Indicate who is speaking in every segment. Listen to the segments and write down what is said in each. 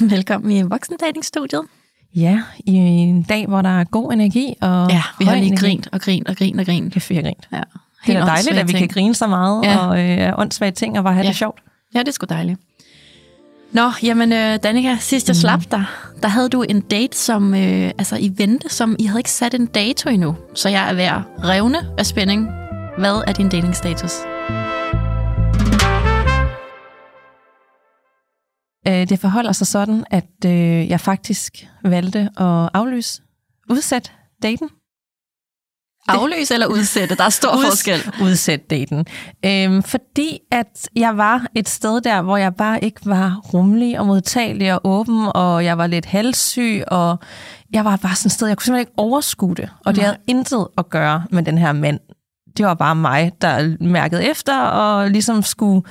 Speaker 1: Velkommen i Voksendatingstudiet.
Speaker 2: Ja, i en dag, hvor der er god energi og
Speaker 1: Ja, vi har lige
Speaker 2: energi.
Speaker 1: grint og grint og grint og grint.
Speaker 2: Kæft, vi har grint.
Speaker 1: Ja.
Speaker 2: Det
Speaker 1: Helt
Speaker 2: er da dejligt, at vi
Speaker 1: ting.
Speaker 2: kan grine så meget
Speaker 1: Ja.
Speaker 2: og øh, åndssvage ting og bare have
Speaker 1: Ja.
Speaker 2: det sjovt.
Speaker 1: Ja, det er sgu dejligt. Nå, jamen øh, Danika, sidst jeg
Speaker 2: Mhm.
Speaker 1: slap dig, der havde du en date, som øh, altså i vente, som I havde ikke sat en dato endnu. Så jeg er ved at revne af spænding. Hvad er din datingstatus?
Speaker 2: Øh, det forholder sig sådan, at øh, jeg faktisk valgte at aflyse, udsætte daten.
Speaker 1: Afløs eller udsætte? Der er stor
Speaker 2: Uds-
Speaker 1: forskel.
Speaker 2: Udsætte daten. Øhm, fordi at jeg var et sted der, hvor jeg bare ikke var rummelig og modtagelig og åben, og jeg var lidt halssyg, og jeg var bare sådan et sted, jeg kunne simpelthen ikke overskue det. Og det
Speaker 1: Nej.
Speaker 2: havde intet at gøre med den her mand. Det var bare mig, der mærkede efter, og ligesom skulle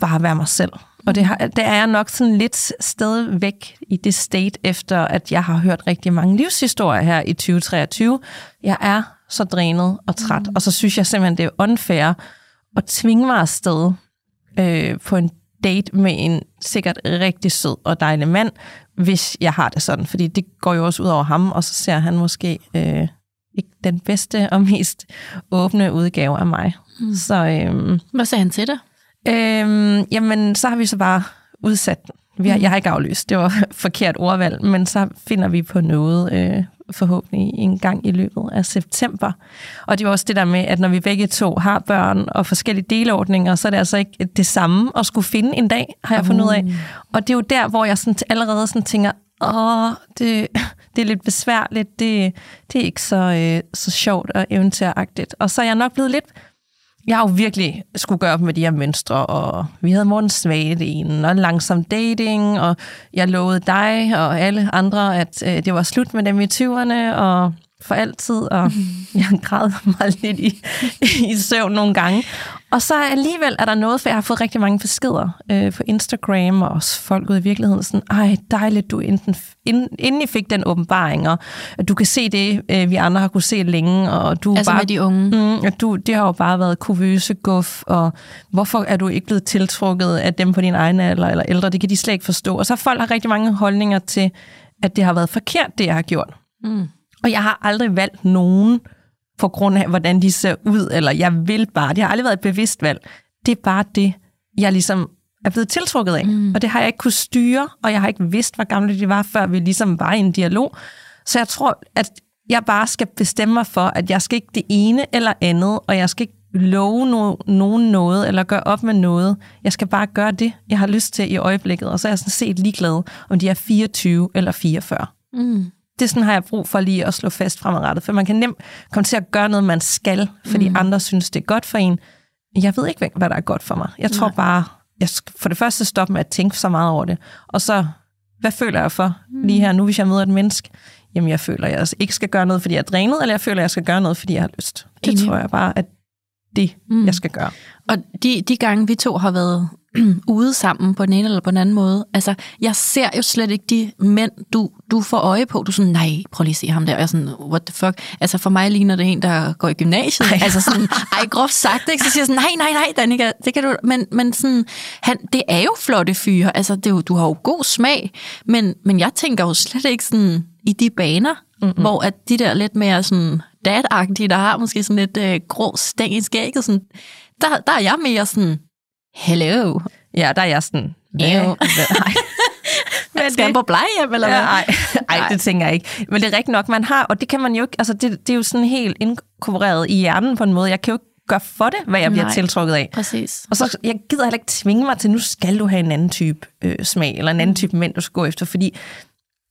Speaker 2: bare være mig selv. Og det, har, det er jeg nok sådan lidt stadigvæk i det state, efter at jeg har hørt rigtig mange livshistorier her i 2023. Jeg er så drænet og træt, mm. og så synes jeg simpelthen, det er unfair at tvinge mig afsted øh, på en date med en sikkert rigtig sød og dejlig mand, hvis jeg har det sådan. Fordi det går jo også ud over ham, og så ser han måske øh, ikke den bedste og mest åbne udgave af mig. Mm. Så øh,
Speaker 1: Hvad sagde han til dig?
Speaker 2: Øhm, jamen, så har vi så bare udsat den. Vi har, Jeg har ikke aflyst, det var forkert ordvalg, men så finder vi på noget øh, forhåbentlig en gang i løbet af september. Og det var også det der med, at når vi begge to har børn og forskellige delordninger, så er det altså ikke det samme at skulle finde en dag, har jeg fundet ud af. Og det er jo der, hvor jeg sådan allerede sådan tænker, åh, det, det er lidt besværligt, det, det er ikke så, øh, så sjovt og eventyragtigt. Og så er jeg nok blevet lidt jeg har jo virkelig skulle gøre op med de her mønstre, og vi havde morgens en, og langsom dating, og jeg lovede dig og alle andre, at øh, det var slut med dem i 20'erne, og for altid, og jeg græd mig lidt i, i søvn nogle gange. Og så alligevel er der noget, for jeg har fået rigtig mange beskeder øh, på Instagram, og også folk ude i virkeligheden, sådan, ej, dejligt, du enten, inden I fik den åbenbaring, og at du kan se det, øh, vi andre har kunne se længe, og du
Speaker 1: Altså
Speaker 2: bare
Speaker 1: med de unge.
Speaker 2: Mm, at du, det har jo bare været kuvøse guf, og hvorfor er du ikke blevet tiltrukket af dem på din egen alder eller ældre? Det kan de slet ikke forstå. Og så folk har rigtig mange holdninger til, at det har været forkert, det jeg har gjort.
Speaker 1: Mm.
Speaker 2: Og jeg har aldrig valgt nogen på grund af, hvordan de ser ud, eller jeg vil bare. Det har aldrig været et bevidst valg. Det er bare det, jeg ligesom er blevet tiltrukket af. Mm. Og det har jeg ikke kunne styre, og jeg har ikke vidst, hvor gamle de var, før vi ligesom var i en dialog. Så jeg tror, at jeg bare skal bestemme mig for, at jeg skal ikke det ene eller andet, og jeg skal ikke love no- nogen noget, eller gøre op med noget. Jeg skal bare gøre det, jeg har lyst til i øjeblikket, og så er jeg sådan set ligeglad, om de er 24 eller 44
Speaker 1: Mm.
Speaker 2: Det sådan har jeg brug for lige at slå fast fremadrettet, for man kan nemt komme til at gøre noget, man skal, fordi mm. andre synes, det er godt for en. Jeg ved ikke, hvad der er godt for mig. Jeg tror
Speaker 1: Nej.
Speaker 2: bare, jeg skal for det første stoppe med at tænke så meget over det, og så, hvad føler jeg for lige her nu, hvis jeg møder et menneske? Jamen, jeg føler, jeg ikke skal gøre noget, fordi jeg er drænet, eller jeg føler, jeg skal gøre noget, fordi jeg har lyst. Det
Speaker 1: Enig.
Speaker 2: tror jeg bare, at det, mm. jeg skal gøre.
Speaker 1: Og de, de gange, vi to har været ude sammen på den ene eller på den anden måde, altså, jeg ser jo slet ikke de mænd, du, du får øje på. Du er sådan, nej, prøv lige at se ham der. Og jeg er sådan, what the fuck? Altså, for mig ligner det en, der går i gymnasiet. Ej. Altså sådan, ej, groft sagt, ikke? Så siger jeg sådan, nej, nej, nej, Danika, det kan du... Men, men sådan, han, det er jo flotte fyre. Altså, det er jo, du har jo god smag. Men, men jeg tænker jo slet ikke sådan i de baner, mm-hmm. hvor at de der lidt mere sådan dad der har måske sådan lidt øh, grå stæng i skægget, sådan, der, der er jeg mere sådan, hello,
Speaker 2: Ja, der er jeg sådan, hvad?
Speaker 1: Ew.
Speaker 2: hvad? Nej. Men
Speaker 1: skal han på plejehjem, eller hvad?
Speaker 2: Ja, ej, ej, det tænker jeg ikke. Men det er rigtigt nok, man har, og det kan man jo ikke, altså det, det er jo sådan helt inkorporeret i hjernen på en måde. Jeg kan jo ikke gøre for det, hvad jeg bliver
Speaker 1: Nej.
Speaker 2: tiltrukket af.
Speaker 1: Præcis.
Speaker 2: Og så, jeg gider heller ikke tvinge mig til, nu skal du have en anden type øh, smag, eller en anden type mænd, du skal gå efter, fordi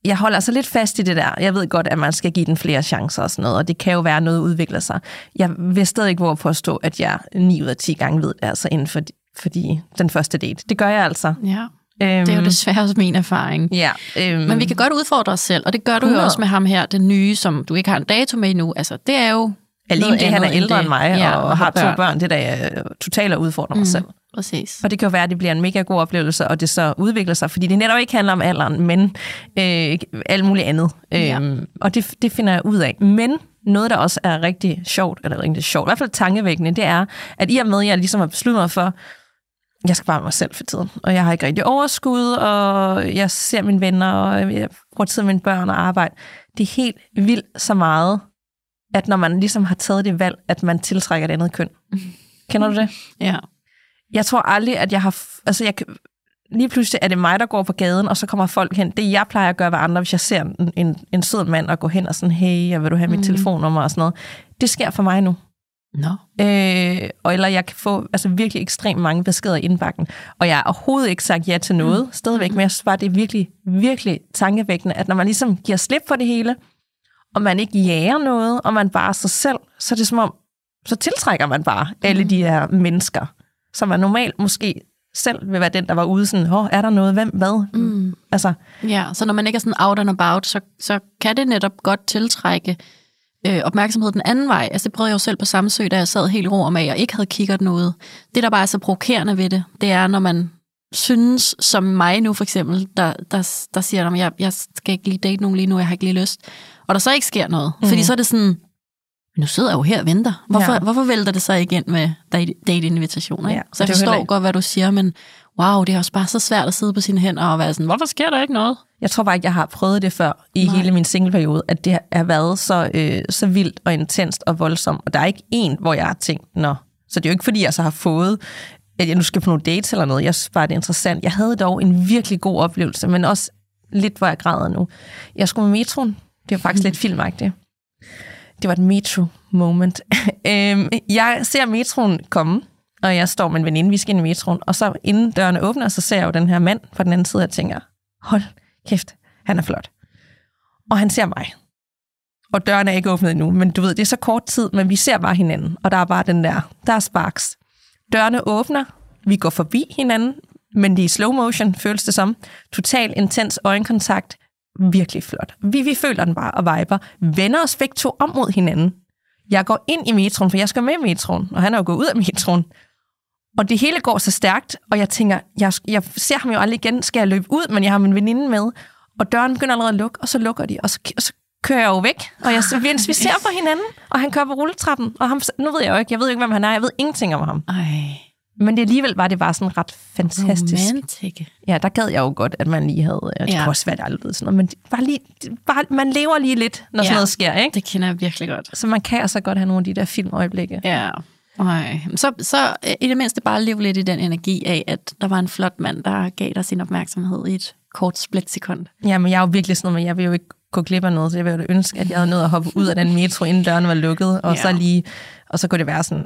Speaker 2: jeg holder altså lidt fast i det der. Jeg ved godt, at man skal give den flere chancer og sådan noget, og det kan jo være, at noget udvikler sig. Jeg vil stadig ikke våge at stå, at jeg 9 ud af 10 gange ved det, altså inden for, fordi den første date. Det gør jeg altså.
Speaker 1: Ja. Det er jo desværre også min erfaring.
Speaker 2: Ja, øhm,
Speaker 1: Men vi kan godt udfordre os selv, og det gør du jo
Speaker 2: 100.
Speaker 1: også med ham her, den nye, som du ikke har en dato med endnu. Altså, det er jo
Speaker 2: Alene det, han er ældre
Speaker 1: det.
Speaker 2: end mig,
Speaker 1: ja,
Speaker 2: og, og har to børn, det der er totalt at udfordre mig
Speaker 1: Mm.
Speaker 2: selv.
Speaker 1: Præcis.
Speaker 2: Og det kan jo være, at det bliver en mega god oplevelse, og det så udvikler sig, fordi det netop ikke handler om alderen, men øh, alt muligt andet.
Speaker 1: Ja.
Speaker 2: Øhm, og det, det finder jeg ud af. Men noget, der også er rigtig sjovt, eller rigtig sjovt, i hvert fald tankevækkende, det er, at i og med, at jeg ligesom har besluttet mig for, jeg skal bare mig selv for tiden, og jeg har ikke rigtig overskud, og jeg ser mine venner, og jeg bruger tid med mine børn og arbejde. Det er helt vildt så meget, at når man ligesom har taget det valg, at man tiltrækker et andet køn. Kender du det?
Speaker 1: Ja.
Speaker 2: Jeg tror aldrig, at jeg har... Altså, jeg, lige pludselig er det mig, der går på gaden, og så kommer folk hen. Det, jeg plejer at gøre ved andre, hvis jeg ser en, en, en sød mand og gå hen og sådan, hey, jeg vil du have mit
Speaker 1: Mhm.
Speaker 2: telefonnummer og sådan noget. Det sker for mig nu.
Speaker 1: Nå.
Speaker 2: Øh, og eller jeg kan få altså, virkelig ekstremt mange beskeder i indbakken. Og jeg har overhovedet ikke sagt ja til noget mm. stadigvæk, men jeg synes bare, det er virkelig, virkelig tankevækkende, at når man ligesom giver slip på det hele, og man ikke jager noget, og man bare er sig selv, så er det som om, så tiltrækker man bare alle de her mennesker, som man normalt måske selv vil være den, der var ude sådan, Åh, er der noget, hvem, hvad?
Speaker 1: Mm.
Speaker 2: Altså,
Speaker 1: Ja, så når man ikke er sådan out and about, så, så kan det netop godt tiltrække øh, opmærksomhed den anden vej. Altså det prøvede jeg jo selv på Samsø, da jeg sad helt ro med, og ikke havde kigget noget. Det, der bare er så provokerende ved det, det er, når man synes, som mig nu for eksempel, der, der, der siger, at jeg, jeg skal ikke lige date nogen lige nu, jeg har ikke lige lyst. Og der så ikke sker noget. Mm. Fordi så er det sådan, nu sidder jeg jo her og venter. Hvorfor,
Speaker 2: Ja.
Speaker 1: hvorfor vælter det så ikke ind med date- date-invitationer?
Speaker 2: Ja,
Speaker 1: så jeg
Speaker 2: heller
Speaker 1: forstår godt, hvad du siger, men wow, det er også bare så svært at sidde på sine hænder og være sådan, hvorfor sker der ikke noget?
Speaker 2: Jeg tror bare ikke, jeg har prøvet det før i
Speaker 1: Nej.
Speaker 2: Hele min singleperiode, at det har været så, øh, så vildt og intenst og voldsomt. Og der er ikke en, hvor jeg har tænkt, nå. Så det er jo ikke, fordi jeg så har fået, at jeg nu skal på nogle dates eller noget. Jeg synes bare, det er interessant. Jeg havde dog en virkelig god oplevelse, men også lidt, hvor jeg græder nu. Jeg skulle med metroen. Det var faktisk lidt filmagtigt. Det var et metro-moment. øhm, jeg ser metroen komme, og jeg står med en veninde, vi skal ind i metroen, og så inden dørene åbner, så ser jeg jo den her mand på den anden side, og jeg tænker, hold kæft, han er flot. Og han ser mig. Og døren er ikke åbnet endnu, men du ved, det er så kort tid, men vi ser bare hinanden, og der er bare den der, der er sparks. Dørene åbner, vi går forbi hinanden, men det er i slow motion, føles det som. Total intens øjenkontakt, virkelig flot. Vi, vi føler den bare og viber, vender os begge to om mod hinanden. Jeg går ind i metroen, for jeg skal med i metroen, og han er jo gået ud af metroen. Og det hele går så stærkt, og jeg tænker, jeg, jeg ser ham jo aldrig igen, skal jeg løbe ud, men jeg har min veninde med, og døren begynder allerede at lukke, og så lukker de, og så, og så kører jeg jo væk, og jeg, vi, vi ser på hinanden, og han kører på rulletrappen, og ham, nu ved jeg jo ikke, jeg ved ikke, hvem han er, jeg ved ingenting om ham.
Speaker 1: Ej,
Speaker 2: men det alligevel var det bare sådan ret fantastisk.
Speaker 1: romantik.
Speaker 2: Ja, der gad jeg jo godt, at man lige havde, det
Speaker 1: Ja.
Speaker 2: kunne også være, det aldrig sådan noget, men det var lige, det bare, man lever lige lidt, når sådan
Speaker 1: Ja.
Speaker 2: noget sker, ikke?
Speaker 1: Det kender jeg virkelig godt.
Speaker 2: Så man kan altså godt have nogle af de der filmøjeblikke.
Speaker 1: Ja. Ej. Så, så øh, i det mindste bare leve lidt i den energi af, at der var en flot mand, der gav dig sin opmærksomhed i et kort splitsekund.
Speaker 2: Ja, men jeg er jo virkelig sådan noget, men jeg vil jo ikke gå glip af noget, så jeg vil jo da ønske, at jeg havde nået at hoppe ud af den metro, inden døren var lukket, og
Speaker 1: Ja.
Speaker 2: så lige, og så kunne det være sådan,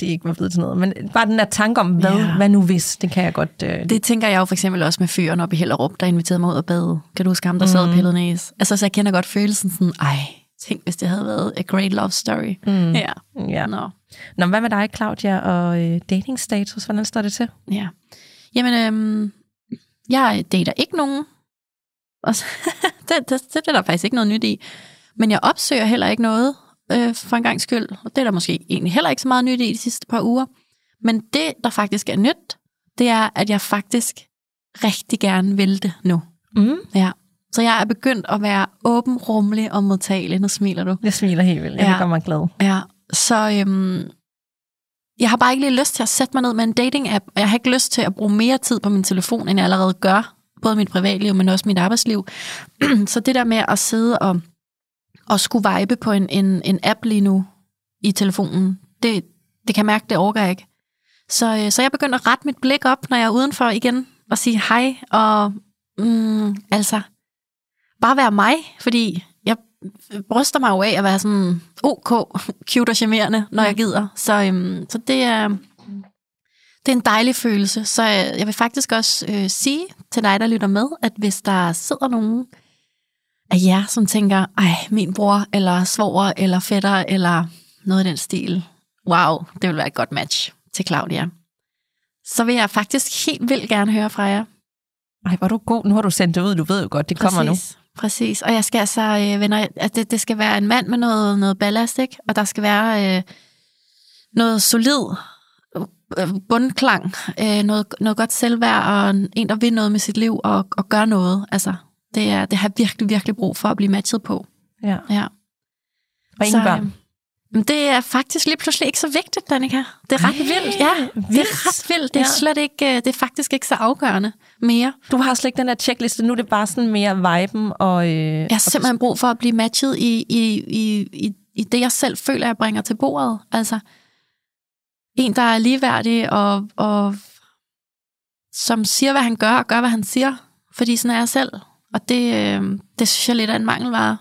Speaker 2: det ikke var blevet til noget. Men bare den der tanke om, hvad,
Speaker 1: Ja.
Speaker 2: hvad nu hvis, det kan jeg godt... Øh,
Speaker 1: Det tænker jeg jo for eksempel også med fyren op i Hellerup, der inviterede mig ud at bade. Kan du huske ham, der sad og
Speaker 2: Mm.
Speaker 1: pillede næs? Altså, så jeg kender godt følelsen sådan, ej, tænk, hvis det havde været a great love story.
Speaker 2: Mm.
Speaker 1: Ja,
Speaker 2: ja.
Speaker 1: nå.
Speaker 2: Nå, hvad med dig, Claudia, og øh, datingstatus? Hvordan står det til?
Speaker 1: Ja. Jamen, øhm, jeg dater ikke nogen. Og så, det, det, det er der faktisk ikke noget nyt i. Men jeg opsøger heller ikke noget øh, for en gang skyld. Og det er der måske egentlig heller ikke så meget nyt i de sidste par uger. Men det, der faktisk er nyt, det er, at jeg faktisk rigtig gerne vil det nu.
Speaker 2: Mm.
Speaker 1: Ja. Så jeg er begyndt at være åben, rummelig og modtagelig. Nu smiler du.
Speaker 2: Jeg smiler helt vildt. Jeg
Speaker 1: Ja.
Speaker 2: gør mig glad.
Speaker 1: Ja, så øhm, jeg har bare ikke lige lyst til at sætte mig ned med en dating-app, og jeg har ikke lyst til at bruge mere tid på min telefon, end jeg allerede gør, både mit privatliv, men også mit arbejdsliv. så det der med at sidde og, og skulle vibe på en, en, en app lige nu i telefonen, det, det kan jeg mærke, det overgår jeg ikke. Så, øh, så jeg begynder at rette mit blik op, når jeg er udenfor igen, og sige hej, og mm, altså, bare være mig, fordi jeg bryster mig jo af at være sådan ok, cute og charmerende, når jeg gider. Så, øhm, så det er det er en dejlig følelse. Så øh, jeg vil faktisk også øh, sige til dig, der lytter med, at hvis der sidder nogen af jer, som tænker, ej, min bror, eller svoger, eller fætter, eller noget i den stil, wow, det vil være et godt match til Claudia. Så vil jeg faktisk helt vildt gerne høre fra jer.
Speaker 2: Ej, hvor er du god. Nu har du sendt det ud. Du ved jo godt, det kommer nu.
Speaker 1: Præcis. Præcis. Og jeg skal altså, øh, venner, at det, det skal være en mand med noget, noget ballast, ikke? Og der skal være øh, noget solid øh, bundklang, øh, noget, noget godt selvværd, og en, der vil noget med sit liv og, og gør noget. Altså, det, er, det har jeg virkelig, virkelig brug for at blive matchet på.
Speaker 2: Ja.
Speaker 1: Ja.
Speaker 2: Og ingen børn.
Speaker 1: øh, men det er faktisk lige pludselig ikke så vigtigt, Danika. Det er ret
Speaker 2: Ej,
Speaker 1: vildt. Ja, det er
Speaker 2: vildt.
Speaker 1: ret vildt. Det er
Speaker 2: Ja.
Speaker 1: slet ikke, øh, det er faktisk ikke så afgørende mere.
Speaker 2: Du har slet ikke den der checkliste. Nu er det bare sådan mere viben og... Øh,
Speaker 1: Jeg har simpelthen brug for at blive matchet i, i, i, i, i det, jeg selv føler, jeg bringer til bordet. Altså, en, der er ligeværdig og, og som siger, hvad han gør, og gør, hvad han siger. Fordi sådan er jeg selv. Og det, øh, det synes jeg lidt er en mangelvare,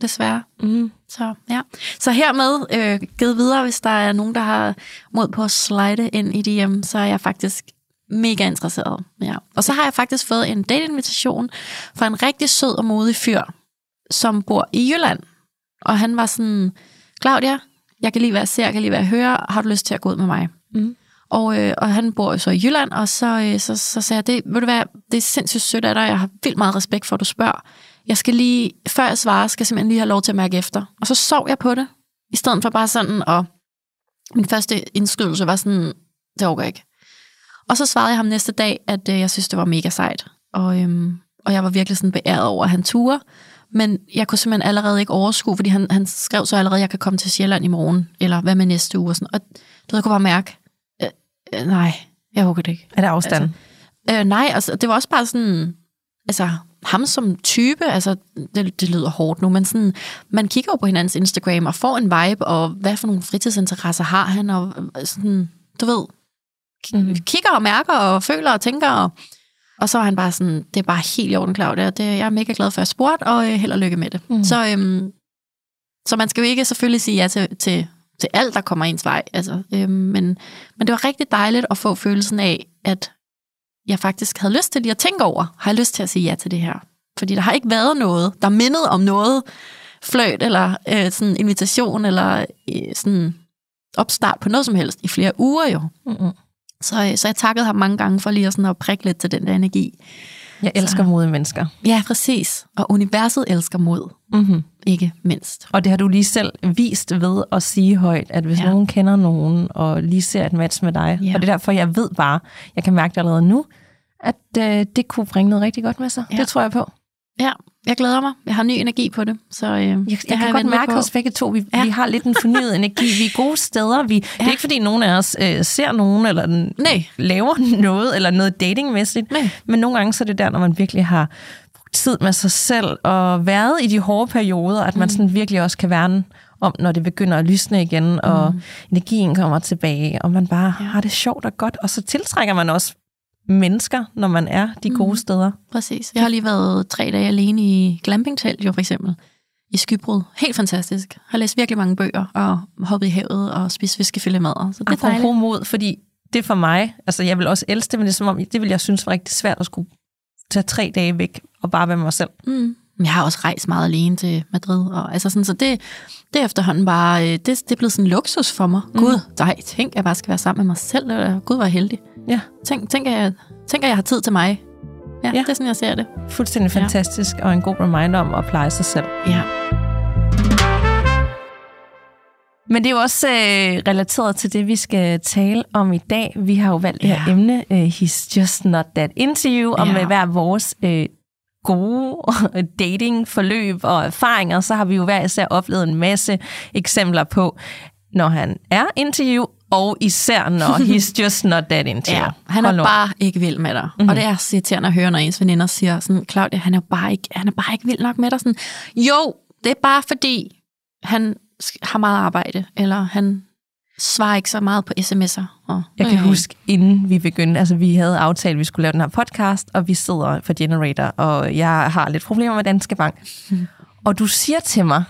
Speaker 1: desværre.
Speaker 2: Mm.
Speaker 1: Så, ja. så hermed øh, givet videre, hvis der er nogen, der har mod på at slide ind i DM, så er jeg faktisk mega interesseret. Ja. Og så har jeg faktisk fået en date-invitation fra en rigtig sød og modig fyr, som bor i Jylland. Og han var sådan, Claudia, jeg kan lige være ser, jeg kan lige være høre, har du lyst til at gå ud med mig?
Speaker 2: Mm.
Speaker 1: Og, øh, og han bor så i Jylland, og så, øh, så, så sagde jeg, det, ved du hvad, det er sindssygt sødt af dig, jeg har vildt meget respekt for, at du spørger. Jeg skal lige, før jeg svarer, skal jeg simpelthen lige have lov til at mærke efter. Og så sov jeg på det, i stedet for bare sådan, og min første indskydelse var sådan, det overgår jeg ikke. Og så svarede jeg ham næste dag, at øh, jeg synes, det var mega sejt. Og, øhm, og jeg var virkelig sådan beæret over, at han turer. Men jeg kunne simpelthen allerede ikke overskue, fordi han, han skrev så allerede, at jeg kan komme til Sjælland i morgen, eller hvad med næste uge. Og, sådan. og du ved, jeg kunne bare mærke, øh, nej, jeg håber det ikke.
Speaker 2: Er der afstand? Altså,
Speaker 1: Øh, nej, altså, det var også bare sådan, altså, ham som type, altså, det, det lyder hårdt nu, men sådan, man kigger jo på hinandens Instagram og får en vibe, og hvad for nogle fritidsinteresser har han, og øh, sådan, du ved,
Speaker 2: Mhm.
Speaker 1: kigger og mærker og føler og tænker, og, og så var han bare sådan, det er bare helt i orden, Claudia, det, jeg er mega glad for, at jeg spurgte, og øh, held og lykke med det.
Speaker 2: Mhm.
Speaker 1: Så, øhm, så man skal jo ikke selvfølgelig sige ja til, til, til alt, der kommer ens vej, altså, øhm, men, men det var rigtig dejligt at få følelsen af, at jeg faktisk havde lyst til lige at tænke over, har jeg lyst til at sige ja til det her? Fordi der har ikke været noget, der mindede om noget fløjt, eller øh, sådan invitation, eller øh, sådan opstart på noget som helst i flere uger jo.
Speaker 2: mm-hmm.
Speaker 1: Så, øh, så jeg takkede ham mange gange for lige at, sådan at prikke lidt til den der energi.
Speaker 2: Jeg elsker modige mennesker.
Speaker 1: Ja, præcis. Og universet elsker mod,
Speaker 2: Mm-hmm.
Speaker 1: ikke mindst.
Speaker 2: Og det har du lige selv vist ved at sige højt, at hvis
Speaker 1: ja.
Speaker 2: nogen kender nogen, og lige ser et match med dig,
Speaker 1: Ja.
Speaker 2: og det er derfor, jeg ved bare, jeg kan mærke det allerede nu, at øh, det kunne bringe noget rigtig godt med sig.
Speaker 1: Ja.
Speaker 2: Det tror jeg på.
Speaker 1: Ja, jeg glæder mig. Jeg har ny energi på det. Så, øh,
Speaker 2: Jeg, jeg, jeg kan godt mærke
Speaker 1: på.
Speaker 2: os begge to, vi,
Speaker 1: Ja.
Speaker 2: vi har lidt en fornyet energi. Vi er gode steder. Vi, ja. Det er ikke, fordi nogen af os øh, ser nogen, eller den,
Speaker 1: Nej.
Speaker 2: laver noget, eller noget datingmæssigt.
Speaker 1: Nej.
Speaker 2: Men nogle gange så er det der, når man virkelig har brugt tid med sig selv, og været i de hårde perioder, at man sådan virkelig også kan værne om, når det begynder at lysne igen, og energien kommer tilbage, og man bare
Speaker 1: ja.
Speaker 2: har det sjovt og godt, og så tiltrækker man også mennesker, når man er de gode steder.
Speaker 1: Præcis. Jeg har lige været tre dage alene i glampingtelt jo for eksempel. I Skybrud. Helt fantastisk. Har læst virkelig mange bøger og hoppet i havet og spist fiskefiletmadder. Så det er dejligt.
Speaker 2: Mod, fordi det for mig, altså jeg vil også elske det, men det er som om, det vil jeg synes var rigtig svært at skulle tage tre dage væk og bare være mig selv.
Speaker 1: Mm. Jeg har også rejst meget alene til Madrid. Og, altså sådan, så det, det er efterhånden bare, øh, det, det er blevet sådan en luksus for mig. Mm. Gud, nej, tænk, at jeg bare skal være sammen med mig selv. Gud, var heldig.
Speaker 2: Ja,
Speaker 1: Tænk, tænk, at jeg, tænk, at jeg har tid til mig. Ja, ja.
Speaker 2: Ja.
Speaker 1: det er sådan, jeg ser det.
Speaker 2: fuldstændig
Speaker 1: Ja.
Speaker 2: fantastisk, og en god reminder om at pleje sig selv.
Speaker 1: Ja.
Speaker 2: Men det er jo også øh, relateret til det, vi skal tale om i dag. Vi har jo valgt det her
Speaker 1: Ja.
Speaker 2: emne, øh, He's Just Not That Into You, og
Speaker 1: Ja.
Speaker 2: med hver vores øh, gode datingforløb og erfaringer, så har vi jo hver især oplevet en masse eksempler på, når han er you, og især når he's just not that into.
Speaker 1: Ja, han er bare ikke vild med dig. Mm-hmm. Og det er så irriterende at høre, når ens veninder siger sådan, Claudia, han er bare ikke, han er bare ikke vild nok med dig. Sådan, jo, det er bare fordi, han har meget arbejde, eller han svarer ikke så meget på sms'er. Og,
Speaker 2: Jeg kan
Speaker 1: øh,
Speaker 2: huske, inden vi begyndte, altså vi havde aftalt, at vi skulle lave den her podcast, og vi sidder for Generator, og jeg har lidt problemer med Danske Bank.
Speaker 1: Mhm.
Speaker 2: Og du siger til mig,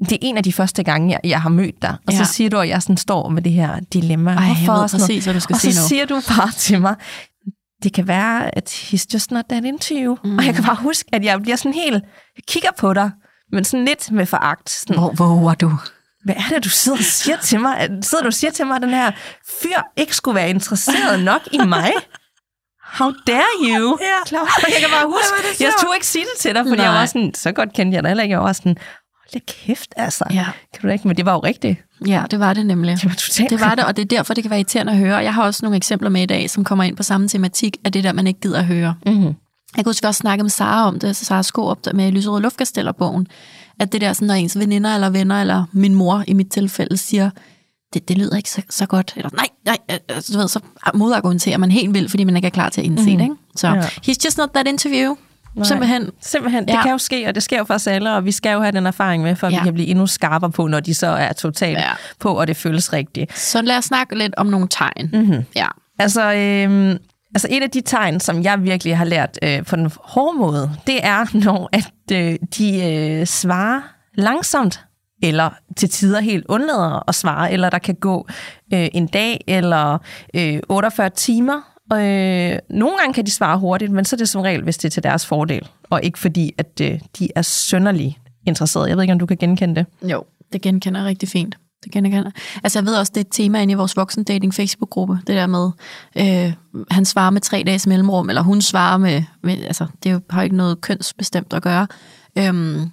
Speaker 2: det er en af de første gange, jeg, jeg har mødt dig, og
Speaker 1: Ja.
Speaker 2: så siger du, at jeg sådan står med det her dilemma.
Speaker 1: Ej, jeg ved
Speaker 2: og
Speaker 1: præcis, hvad du skal
Speaker 2: og
Speaker 1: sige
Speaker 2: så
Speaker 1: nu.
Speaker 2: siger du bare til mig, det kan være, at he's just not that into you. Mm. Og jeg kan bare huske, at jeg bliver sådan helt, jeg kigger på dig, men sådan lidt med foragt. Sådan,
Speaker 1: Hvor våger du?
Speaker 2: Hvad er det, du sidder og siger til mig? Sidder du og siger til mig, at den her fyr ikke skulle være interesseret nok i mig? how dare you?
Speaker 1: Ja.
Speaker 2: Claudia, jeg kan bare huske,
Speaker 1: det
Speaker 2: jeg turde ikke sige det til dig, fordi
Speaker 1: Nej.
Speaker 2: jeg var sådan, så godt kendte jeg dig heller ikke. Jeg var sådan, hold kæft, altså.
Speaker 1: Ja.
Speaker 2: Kan du ikke? Men det var jo rigtigt.
Speaker 1: Ja, det var det nemlig.
Speaker 2: Det var totalt
Speaker 1: Det var det, og det er derfor, det kan være irriterende at høre. Jeg har også nogle eksempler med i dag, som kommer ind på samme tematik af det der, man ikke gider at høre.
Speaker 2: Mm-hmm.
Speaker 1: Jeg kunne også snakkede med Sara om det, så Sara Skorup der med Lyserøde Luftkastellerbogen, at det der, sådan, når ens veninder eller venner, eller min mor i mit tilfælde, siger, det, det lyder ikke så, så godt, eller nej, nej, altså, du ved, så modargumenterer man helt vildt, fordi man ikke er klar til at indse mm. det. Ikke? Så
Speaker 2: Ja.
Speaker 1: he's just not that interview.
Speaker 2: Nej.
Speaker 1: Simpelthen.
Speaker 2: Simpelthen, det
Speaker 1: Ja.
Speaker 2: kan jo ske, og det sker jo for os alle, og vi skal jo have den erfaring med, for at
Speaker 1: Ja.
Speaker 2: vi kan blive endnu skarpere på, når de så er totalt
Speaker 1: Ja.
Speaker 2: på, og det føles rigtigt.
Speaker 1: Så lad os snakke lidt om nogle tegn.
Speaker 2: Mm-hmm.
Speaker 1: Ja.
Speaker 2: Altså, øhm, altså et af de tegn, som jeg virkelig har lært øh, på den hårde måde, det er, når at, øh, de øh, svarer langsomt, eller til tider helt undlader at svare, eller der kan gå øh, en dag eller øh, 48 timer. Øh, nogle gange kan de svare hurtigt, men så er det som regel, hvis det er til deres fordel, og ikke fordi, at øh, de er sønderlig interesseret. Jeg ved ikke, om du kan genkende det.
Speaker 1: Jo, det genkender jeg rigtig fint. Det genkender jeg. Altså jeg ved også, det er et tema inde i vores voksendating Facebook-gruppe, det der med, øh, han svarer med tre dages mellemrum, eller hun svarer med, med altså det jo, har ikke noget kønsbestemt at gøre. Øhm,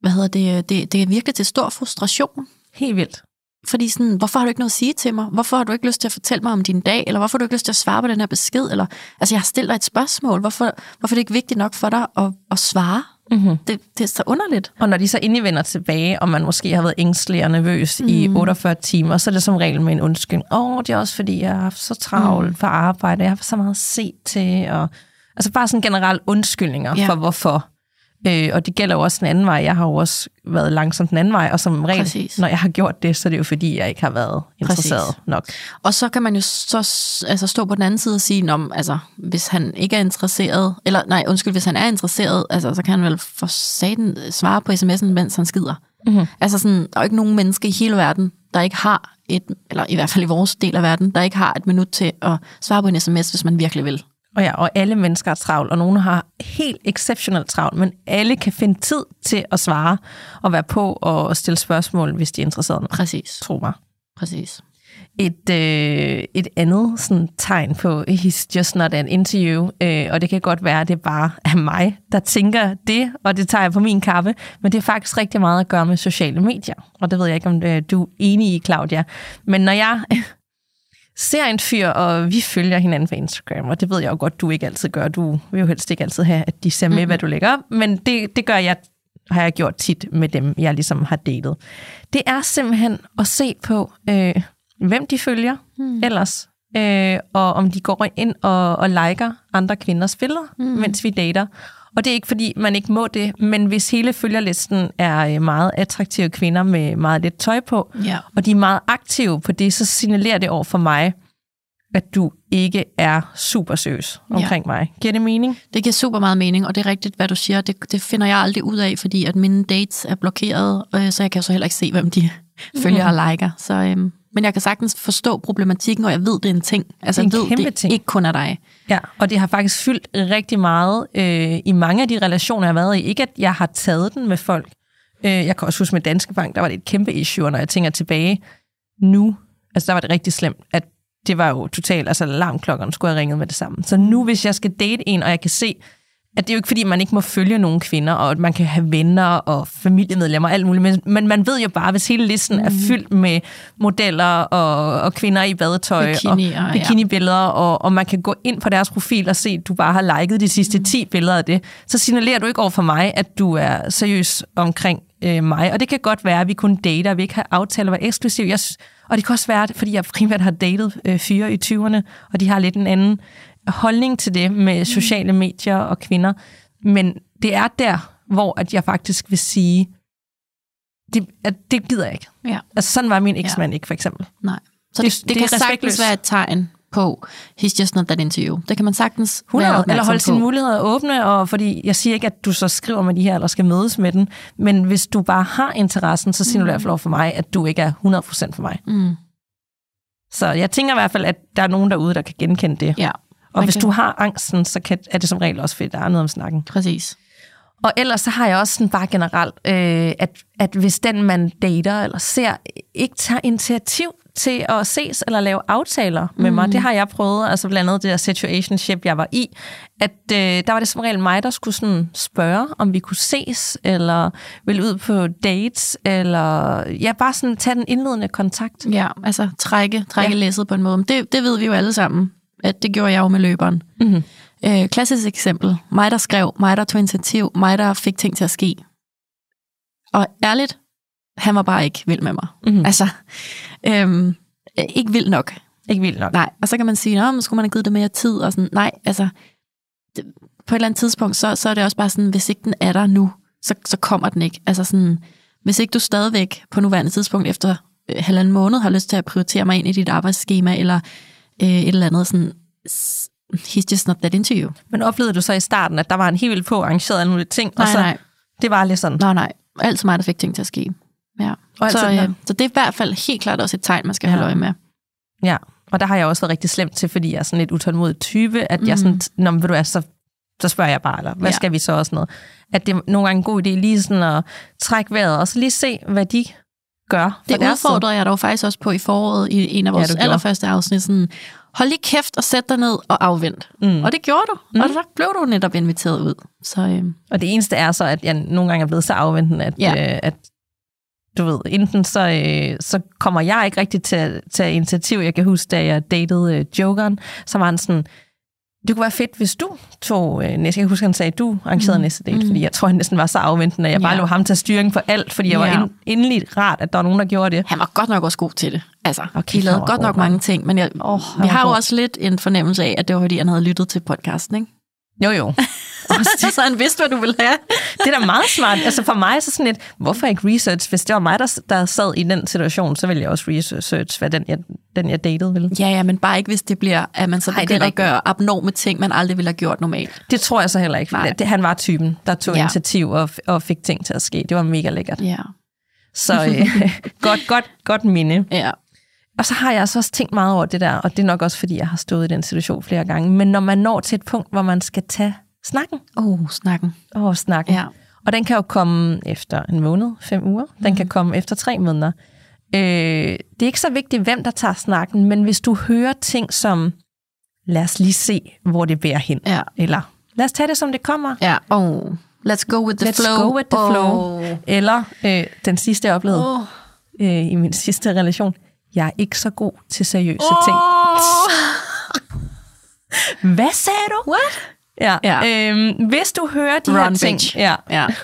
Speaker 1: hvad hedder det, det, det er virkelig til stor frustration.
Speaker 2: Helt vildt.
Speaker 1: Fordi sådan, hvorfor har du ikke noget at sige til mig? Hvorfor har du ikke lyst til at fortælle mig om din dag? Eller hvorfor har du ikke lyst til at svare på den her besked? Eller, altså, jeg har stillet dig et spørgsmål. Hvorfor, hvorfor er det ikke vigtigt nok for dig at, at svare?
Speaker 2: Mm-hmm.
Speaker 1: Det, det er så underligt.
Speaker 2: Og når de så endelig vender tilbage, og man måske har været ængstelig og nervøs mm. i 48 timer, så er det som regel med en undskyldning. Åh, oh, det er også fordi, jeg har haft så travlt mm. for arbejde, jeg har haft så meget at se til. Og, altså bare sådan generelt undskyldninger
Speaker 1: Ja.
Speaker 2: for hvorfor. Øh, og det gælder jo også den anden vej. Jeg har jo også været langsomt den anden vej, og som regel,
Speaker 1: Præcis.
Speaker 2: når jeg har gjort det, så er det jo fordi, jeg ikke har været interesseret
Speaker 1: Præcis.
Speaker 2: nok.
Speaker 1: Og så kan man jo så altså, stå på den anden side og sige, om, altså, hvis han ikke er interesseret, eller nej, undskyld, hvis han er interesseret, altså, så kan han vel for satan svare på sms'en, mens han skider.
Speaker 2: Mhm.
Speaker 1: Altså sådan, der er jo ikke nogen menneske i hele verden, der ikke har et, eller i hvert fald i vores del af verden, der ikke har et minut til at svare på en sms, hvis man virkelig vil.
Speaker 2: Og ja, og alle mennesker er travlt, og nogle har helt exceptionelt travlt, men alle kan finde tid til at svare og være på og stille spørgsmål, hvis de er interesserede.
Speaker 1: Præcis,
Speaker 2: Tro mig.
Speaker 1: præcis.
Speaker 2: Et, øh, et andet sådan, tegn på, he's just not an interview, øh, og det kan godt være, at det bare er mig, der tænker det, og det tager jeg på min kappe, men det er faktisk rigtig meget at gøre med sociale medier, og det ved jeg ikke, om øh, du er enig i, Claudia. Men når jeg ser en fyr, og vi følger hinanden på Instagram, og det ved jeg jo godt, du ikke altid gør. Du vil jo helst ikke altid have, at de ser med, mm-hmm. hvad du lægger op, men det, det gør jeg, har jeg gjort tit med dem, jeg ligesom har datet. Det er simpelthen at se på, øh, hvem de følger mm. ellers, øh, og om de går ind og, og liker andre kvinders billeder, mm. mens vi dater. Og det er ikke, fordi man ikke må det, men hvis hele følgerlisten er øh, meget attraktive kvinder med meget lidt tøj på,
Speaker 1: Ja.
Speaker 2: og de er meget aktive på det, så signalerer det over for mig, at du ikke er super seriøs omkring ja. mig. Giver det mening?
Speaker 1: Det giver super meget mening, og det er rigtigt, hvad du siger. Det, det finder jeg aldrig ud af, fordi at mine dates er blokeret, øh, så jeg kan så heller ikke se, hvem de følger og liker. Så, øhm, men jeg kan sagtens forstå problematikken, og jeg ved, det er en ting. Altså,
Speaker 2: Det er en
Speaker 1: jeg ved,
Speaker 2: kæmpe
Speaker 1: det
Speaker 2: ting.
Speaker 1: ikke kun er dig.
Speaker 2: Ja, og det har faktisk fyldt rigtig meget øh, i mange af de relationer, jeg har været i. Ikke at jeg har taget den med folk. Øh, jeg kan også huske med Danske Bank, der var det et kæmpe issue, og når jeg tænker tilbage nu, altså der var det rigtig slemt, at det var jo totalt, altså alarmklokkerne skulle have ringet med det samme. Så nu, hvis jeg skal date en, og jeg kan se, at det er jo ikke fordi, man ikke må følge nogle kvinder, og at man kan have venner og familiemedlemmer og alt muligt, men, men man ved jo bare, hvis hele listen mm. er fyldt med modeller og, og kvinder i badetøj
Speaker 1: Bikinier,
Speaker 2: og
Speaker 1: ja.
Speaker 2: bikinibilleder, og, og man kan gå ind på deres profil og se, at du bare har liket de sidste 10 billeder af det, så signalerer du ikke over for mig, at du er seriøs omkring øh, mig. Og det kan godt være, at vi kun dater, vi ikke har aftaler, være eksklusiv. Jeg, og det kan også være, fordi jeg primært har datet øh, fyre i 20'erne, og de har lidt en anden holdning til det med sociale medier og kvinder. Men det er der, hvor at jeg faktisk vil sige, det, at det gider jeg ikke.
Speaker 1: Ja.
Speaker 2: Altså sådan var min eksmand ikke, for eksempel.
Speaker 1: Nej. Så
Speaker 2: Det-
Speaker 1: det, det,
Speaker 2: det
Speaker 1: kan sagtens være et tegn på, he's just not that into you. Det kan man sagtens
Speaker 2: 100,
Speaker 1: være
Speaker 2: eller holde
Speaker 1: på.
Speaker 2: sine muligheder åbne, og fordi jeg siger ikke, at du så skriver med de her, eller skal mødes med den, men hvis du bare har interessen, så siger du i hvert fald over for mig, at du ikke er 100% for mig.
Speaker 1: Mm.
Speaker 2: Så jeg tænker i hvert fald, at der er nogen derude, der kan genkende det.
Speaker 1: Ja,
Speaker 2: Og hvis
Speaker 1: Okay.
Speaker 2: du har angsten, så kan, er det som regel også fedt, der er noget om snakken.
Speaker 1: præcis.
Speaker 2: Og ellers så har jeg også sådan bare generelt, øh, at, at hvis den, man dater eller ser, ikke tager initiativ til at ses eller lave aftaler med mm. mig. Det har jeg prøvet, altså blandt andet det der situationship, jeg var i, at øh, der var det som regel mig, der skulle sådan spørge, om vi kunne ses, eller ville ud på dates, eller ja, bare sådan tage den indledende kontakt.
Speaker 1: Ja, altså trække, trække ja. læsset på en måde. Det, det ved vi jo alle sammen, at det gjorde jeg jo med løberen.
Speaker 2: Mm-hmm.
Speaker 1: Øh, klassisk eksempel. Mig, der skrev, mig, der tog initiativ, mig, der fik ting til at ske. Og ærligt, han var bare ikke vild med mig.
Speaker 2: Mhm.
Speaker 1: Altså, øhm, ikke vild nok.
Speaker 2: Ikke vildt nok.
Speaker 1: Nej, og så kan man sige, at skulle man have givet det mere tid, og sådan, nej, altså, det, på et eller andet tidspunkt, så, så er det også bare sådan, hvis ikke den er der nu, så, så kommer den ikke. Altså sådan, hvis ikke du stadigvæk på nuværende tidspunkt efter øh, halvanden måned har lyst til at prioritere mig ind i dit arbejdsskema, eller øh, et eller andet sådan, he's just not that into you.
Speaker 2: Men oplevede du så i starten, at der var en helt vildt på arrangeret alle mulige ting,
Speaker 1: Nej,
Speaker 2: og så
Speaker 1: nej.
Speaker 2: det var lidt sådan,
Speaker 1: Nej, nej. Altid mig, der fik ting til at ske. Ja.
Speaker 2: Og
Speaker 1: Så, øh, så det er i hvert fald helt klart også et tegn, man skal
Speaker 2: Ja.
Speaker 1: holde øje med.
Speaker 2: Ja, og der har jeg også været rigtig slemt til, fordi jeg er sådan lidt utålmodig type, at mm. jeg
Speaker 1: Mhm.
Speaker 2: sådan, Nå, men ved du hvad, så, så spørger jeg bare, eller hvad
Speaker 1: Ja.
Speaker 2: skal vi så og sådan noget. At det er nogle gange en god idé lige sådan at trække vejret, og så lige se, hvad de gør.
Speaker 1: Det udfordrede jeg dog faktisk også på i foråret i en af vores ja, allerførste afsnit. Sådan, hold lige kæft og sæt dig ned og afvent.
Speaker 2: Mm.
Speaker 1: Og det gjorde du. Mm. Og så blev du netop inviteret ud. Så øh,
Speaker 2: Og det eneste er så, at jeg nogle gange er blevet så afventende, at,
Speaker 1: ja.
Speaker 2: øh, at du ved, enten så, øh, så kommer jeg ikke rigtig til at tage initiativ. Jeg kan huske, da jeg datede øh, Jokeren, så var han sådan, det kunne være fedt, hvis du tog øh, næste. Jeg kan huske, han sagde, du arrangerede mm. næste date,
Speaker 1: Mm.
Speaker 2: fordi jeg tror, han næsten var så afventende, at jeg bare
Speaker 1: Ja.
Speaker 2: lå ham tage styring for alt, fordi jeg
Speaker 1: Ja.
Speaker 2: var ind, endelig rart, at der var nogen, der gjorde det.
Speaker 1: han var godt nok også god til det. Altså,
Speaker 2: Okay,
Speaker 1: vi lavede godt
Speaker 2: god,
Speaker 1: nok
Speaker 2: mand.
Speaker 1: mange ting, men jeg, oh, vi har jo
Speaker 2: god.
Speaker 1: også lidt en fornemmelse af, at det var, fordi han havde lyttet til podcasten, ikke?
Speaker 2: Jo, jo.
Speaker 1: så han vidste, hvad du ville have.
Speaker 2: det er da meget smart. Altså for mig så sådan lidt, hvorfor ikke research? Hvis det var mig, der, der sad i den situation, så ville jeg også research, hvad den jeg, den jeg datede ville.
Speaker 1: Ja, ja, men bare ikke, hvis det bliver, at man så
Speaker 2: er
Speaker 1: begynder at gøre abnorme ting, man aldrig ville have gjort normalt.
Speaker 2: Det tror jeg så heller ikke.
Speaker 1: Nej.
Speaker 2: Det, han var typen, der tog ja. initiativ og, og fik ting til at ske. Det var mega lækkert.
Speaker 1: Ja.
Speaker 2: Så øh, godt, godt, godt minde.
Speaker 1: Ja.
Speaker 2: Og så har jeg altså også tænkt meget over det der, og det er nok også, fordi jeg har stået i den situation flere gange. Men når man når til et punkt, hvor man skal tage snakken
Speaker 1: Oh, snakken.
Speaker 2: og snakken,
Speaker 1: Ja.
Speaker 2: og den kan jo komme efter en måned, fem uger. Den kan komme efter tre måneder. Øh, det er ikke så vigtigt, hvem der tager snakken, men hvis du hører ting som, lad os lige se, hvor det bærer hen.
Speaker 1: Ja.
Speaker 2: Eller lad os tage det, som det kommer.
Speaker 1: Ja. Oh, let's go with the
Speaker 2: Let's
Speaker 1: flow.
Speaker 2: go with the flow.
Speaker 1: Oh.
Speaker 2: Eller øh, den sidste, jeg oplevede
Speaker 1: Oh.
Speaker 2: øh, i min sidste relation. Jeg er ikke så god til seriøse oh. ting. Hvad sagde du?
Speaker 1: What?
Speaker 2: Ja.
Speaker 1: Ja.
Speaker 2: Øhm, hvis du hører de
Speaker 1: Run,
Speaker 2: her ting...
Speaker 1: bitch.
Speaker 2: Ja.
Speaker 1: Ja.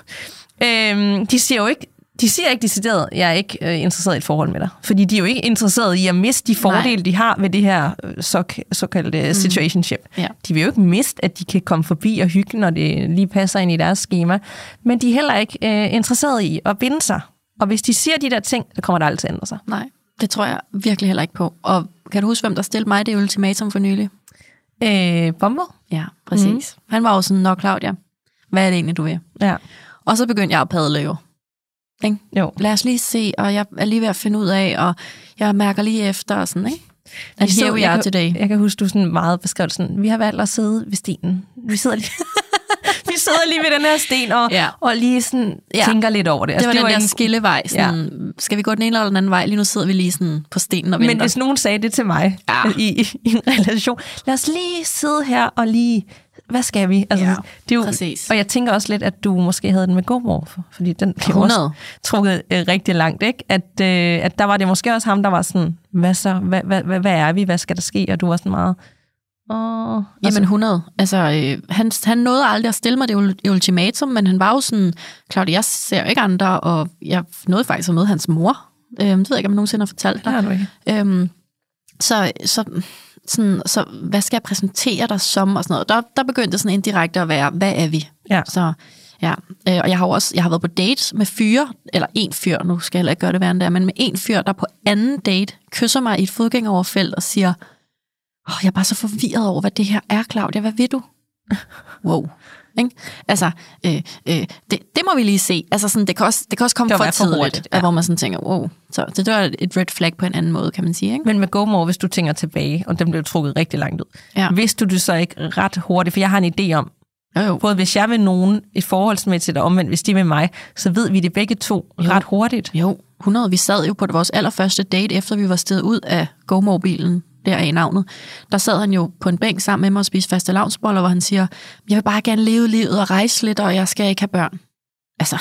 Speaker 2: Øhm, de siger jo ikke, de siger ikke decideret, jeg er ikke øh, interesseret i et forhold med dig. Fordi de er jo ikke interesseret i at miste de fordele, de har ved det her øh, så, såkaldte mm. situationship.
Speaker 1: Ja.
Speaker 2: De vil jo ikke miste, at de kan komme forbi og hygge, når det lige passer ind i deres schema. Men de er heller ikke øh, interesseret i at binde sig. Og hvis de siger de der ting, så kommer der altid til at ændre sig.
Speaker 1: Nej, det tror jeg virkelig heller ikke på. Og kan du huske, hvem der stillede mig det ultimatum for nylig?
Speaker 2: Øh, bomber?
Speaker 1: Ja, præcis. Mm. Han var jo sådan, nok Claudia, hvad er det egentlig, du vil?
Speaker 2: Ja.
Speaker 1: Og så begyndte jeg at padle jo. Ikke?
Speaker 2: Jo.
Speaker 1: Lad os lige se, og jeg er lige ved at finde ud af, og jeg mærker lige efter, og sådan, ikke? And here we
Speaker 2: jeg
Speaker 1: are today.
Speaker 2: Jeg kan huske, du sådan meget beskrev sådan, vi har valgt at sidde ved stenen. Vi sidder lige, sidder lige ved den her sten og,
Speaker 1: Ja.
Speaker 2: og lige sådan
Speaker 1: Ja.
Speaker 2: tænker lidt over det. Altså,
Speaker 1: Det var den der
Speaker 2: en-
Speaker 1: skillevej. Sådan, ja. Skal vi gå den ene eller den anden vej? Lige nu sidder vi lige sådan på stenen og venter.
Speaker 2: Men hvis nogen sagde det til mig
Speaker 1: Ja.
Speaker 2: i, i, i en relation, lad os lige sidde her og lige, hvad skal vi? Altså,
Speaker 1: Ja,
Speaker 2: det er jo,
Speaker 1: præcis.
Speaker 2: Og jeg tænker også lidt, at du måske havde den med GoMore, for- fordi den blev
Speaker 1: 100.
Speaker 2: også trukket øh, rigtig langt, ikke? At, øh, at der var det måske også ham, der var sådan, hvad så? Hvad, hvad, hvad, hvad er vi? Hvad skal der ske? Og du var sådan meget, åh...
Speaker 1: Jamen 100. Altså, øh, han, han nåede aldrig at stille mig det ul- ultimatum, men han var jo sådan, Claudia, jeg ser ikke andre, og jeg nåede faktisk at møde hans mor. Øhm, det ved jeg ikke, om jeg nogensinde har fortalt
Speaker 2: det
Speaker 1: dig.
Speaker 2: har du ikke.
Speaker 1: Øhm, så, så, sådan, så hvad skal jeg præsentere dig som? Og sådan noget. Der, der begyndte det sådan indirekte at være, hvad er vi?
Speaker 2: Ja.
Speaker 1: Så, ja. Øh, og jeg har også jeg har været på dates med fyre, eller en fyr, nu skal jeg heller ikke gøre det værre end det er, men med en fyr, der på anden date kysser mig i et fodgængeroverfelt og siger, Åh, jeg er bare så forvirret over, hvad det her er, Claudia. Hvad ved du? Wow. Ikke? Altså, øh, øh, det, det må vi lige se. Altså, sådan, det, kan også, det kan også komme
Speaker 2: Det
Speaker 1: for tidligt,
Speaker 2: hurtigt,
Speaker 1: ja. hvor man sådan tænker, wow. Så det var et red flag på en anden måde, kan man sige. Ikke?
Speaker 2: Men med GoMore, hvis du tænker tilbage, og den blev trukket rigtig langt ud,
Speaker 1: Ja.
Speaker 2: vidste du det så ikke ret hurtigt, for jeg har en idé om,
Speaker 1: Jo.
Speaker 2: Både hvis jeg vil nogen et forholdsmæssigt, og omvendt hvis de vil mig, så ved vi det begge to
Speaker 1: Jo.
Speaker 2: ret hurtigt.
Speaker 1: Jo, 100. Vi sad jo på vores allerførste date, efter vi var steget ud af GoMobilen, der er i navnet. Der sad han jo på en bænk sammen med mig og spiste faste lavnsboller, hvor han siger, jeg vil bare gerne leve livet og rejse lidt, og jeg skal ikke have børn. Altså,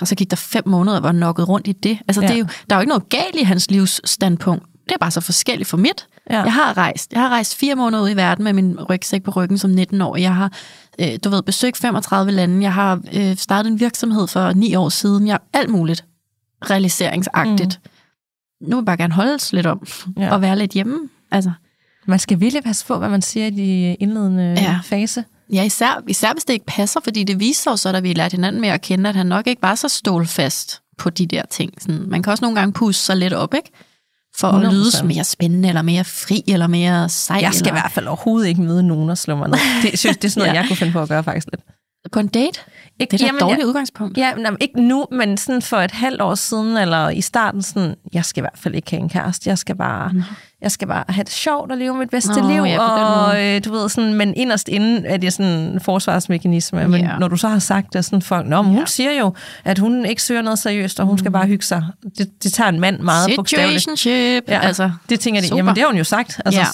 Speaker 1: og så gik der fem måneder, hvor han nokket rundt i det. Altså, ja.
Speaker 2: Ja.
Speaker 1: det er jo, der er jo ikke noget galt i hans livsstandpunkt. Det er bare så forskelligt for mit.
Speaker 2: Ja.
Speaker 1: Jeg har rejst. Jeg har rejst fire måneder ud i verden med min rygsæk på ryggen som 19 år. Jeg har, øh, du ved, besøgt 35 lande. Jeg har øh, startet en virksomhed for ni år siden. Jeg har alt muligt realiseringsagtigt. Mm. Nu vil jeg bare gerne holdes lidt om
Speaker 2: Ja.
Speaker 1: og være lidt hjemme. Altså,
Speaker 2: Man skal virkelig passe på, hvad man siger i de indledende
Speaker 1: Ja.
Speaker 2: fase.
Speaker 1: ja, især, især hvis det ikke passer, fordi det viser sig så, da vi lærte hinanden med at kende, at han nok ikke var så stålfast på de der ting. Sådan, man kan også nogle gange pusse sig lidt op, ikke? For at
Speaker 2: 100%.
Speaker 1: lyde mere spændende, eller mere fri, eller mere sej.
Speaker 2: Jeg skal i
Speaker 1: eller...
Speaker 2: hvert fald overhovedet ikke møde nogen og slå mig ned. Det, synes, det er sådan noget,
Speaker 1: ja.
Speaker 2: jeg kunne finde på at gøre faktisk lidt.
Speaker 1: På en date?
Speaker 2: Ikke,
Speaker 1: Det er da et dårligt
Speaker 2: jeg,
Speaker 1: udgangspunkt.
Speaker 2: Ja, nej, ikke nu, men sådan for et halvt år siden, eller i starten, sådan, jeg skal i hvert fald ikke have en kæreste. Jeg skal bare, mm. jeg skal bare have det sjovt og leve mit bedste
Speaker 1: Nå,
Speaker 2: liv.
Speaker 1: ja,
Speaker 2: og øh, du ved, sådan, men inderst inden er det sådan en forsvarsmekanisme. Men
Speaker 1: Ja.
Speaker 2: når du så har sagt det, sådan folk, Nå, men hun
Speaker 1: Ja.
Speaker 2: siger jo, at hun ikke søger noget seriøst, og hun skal bare hygge sig. Det, det tager en mand meget bogstaveligt.
Speaker 1: Situationship.
Speaker 2: Ja,
Speaker 1: Altså,
Speaker 2: det tænker de,
Speaker 1: super.
Speaker 2: jamen det har hun jo sagt. Altså,
Speaker 1: ja,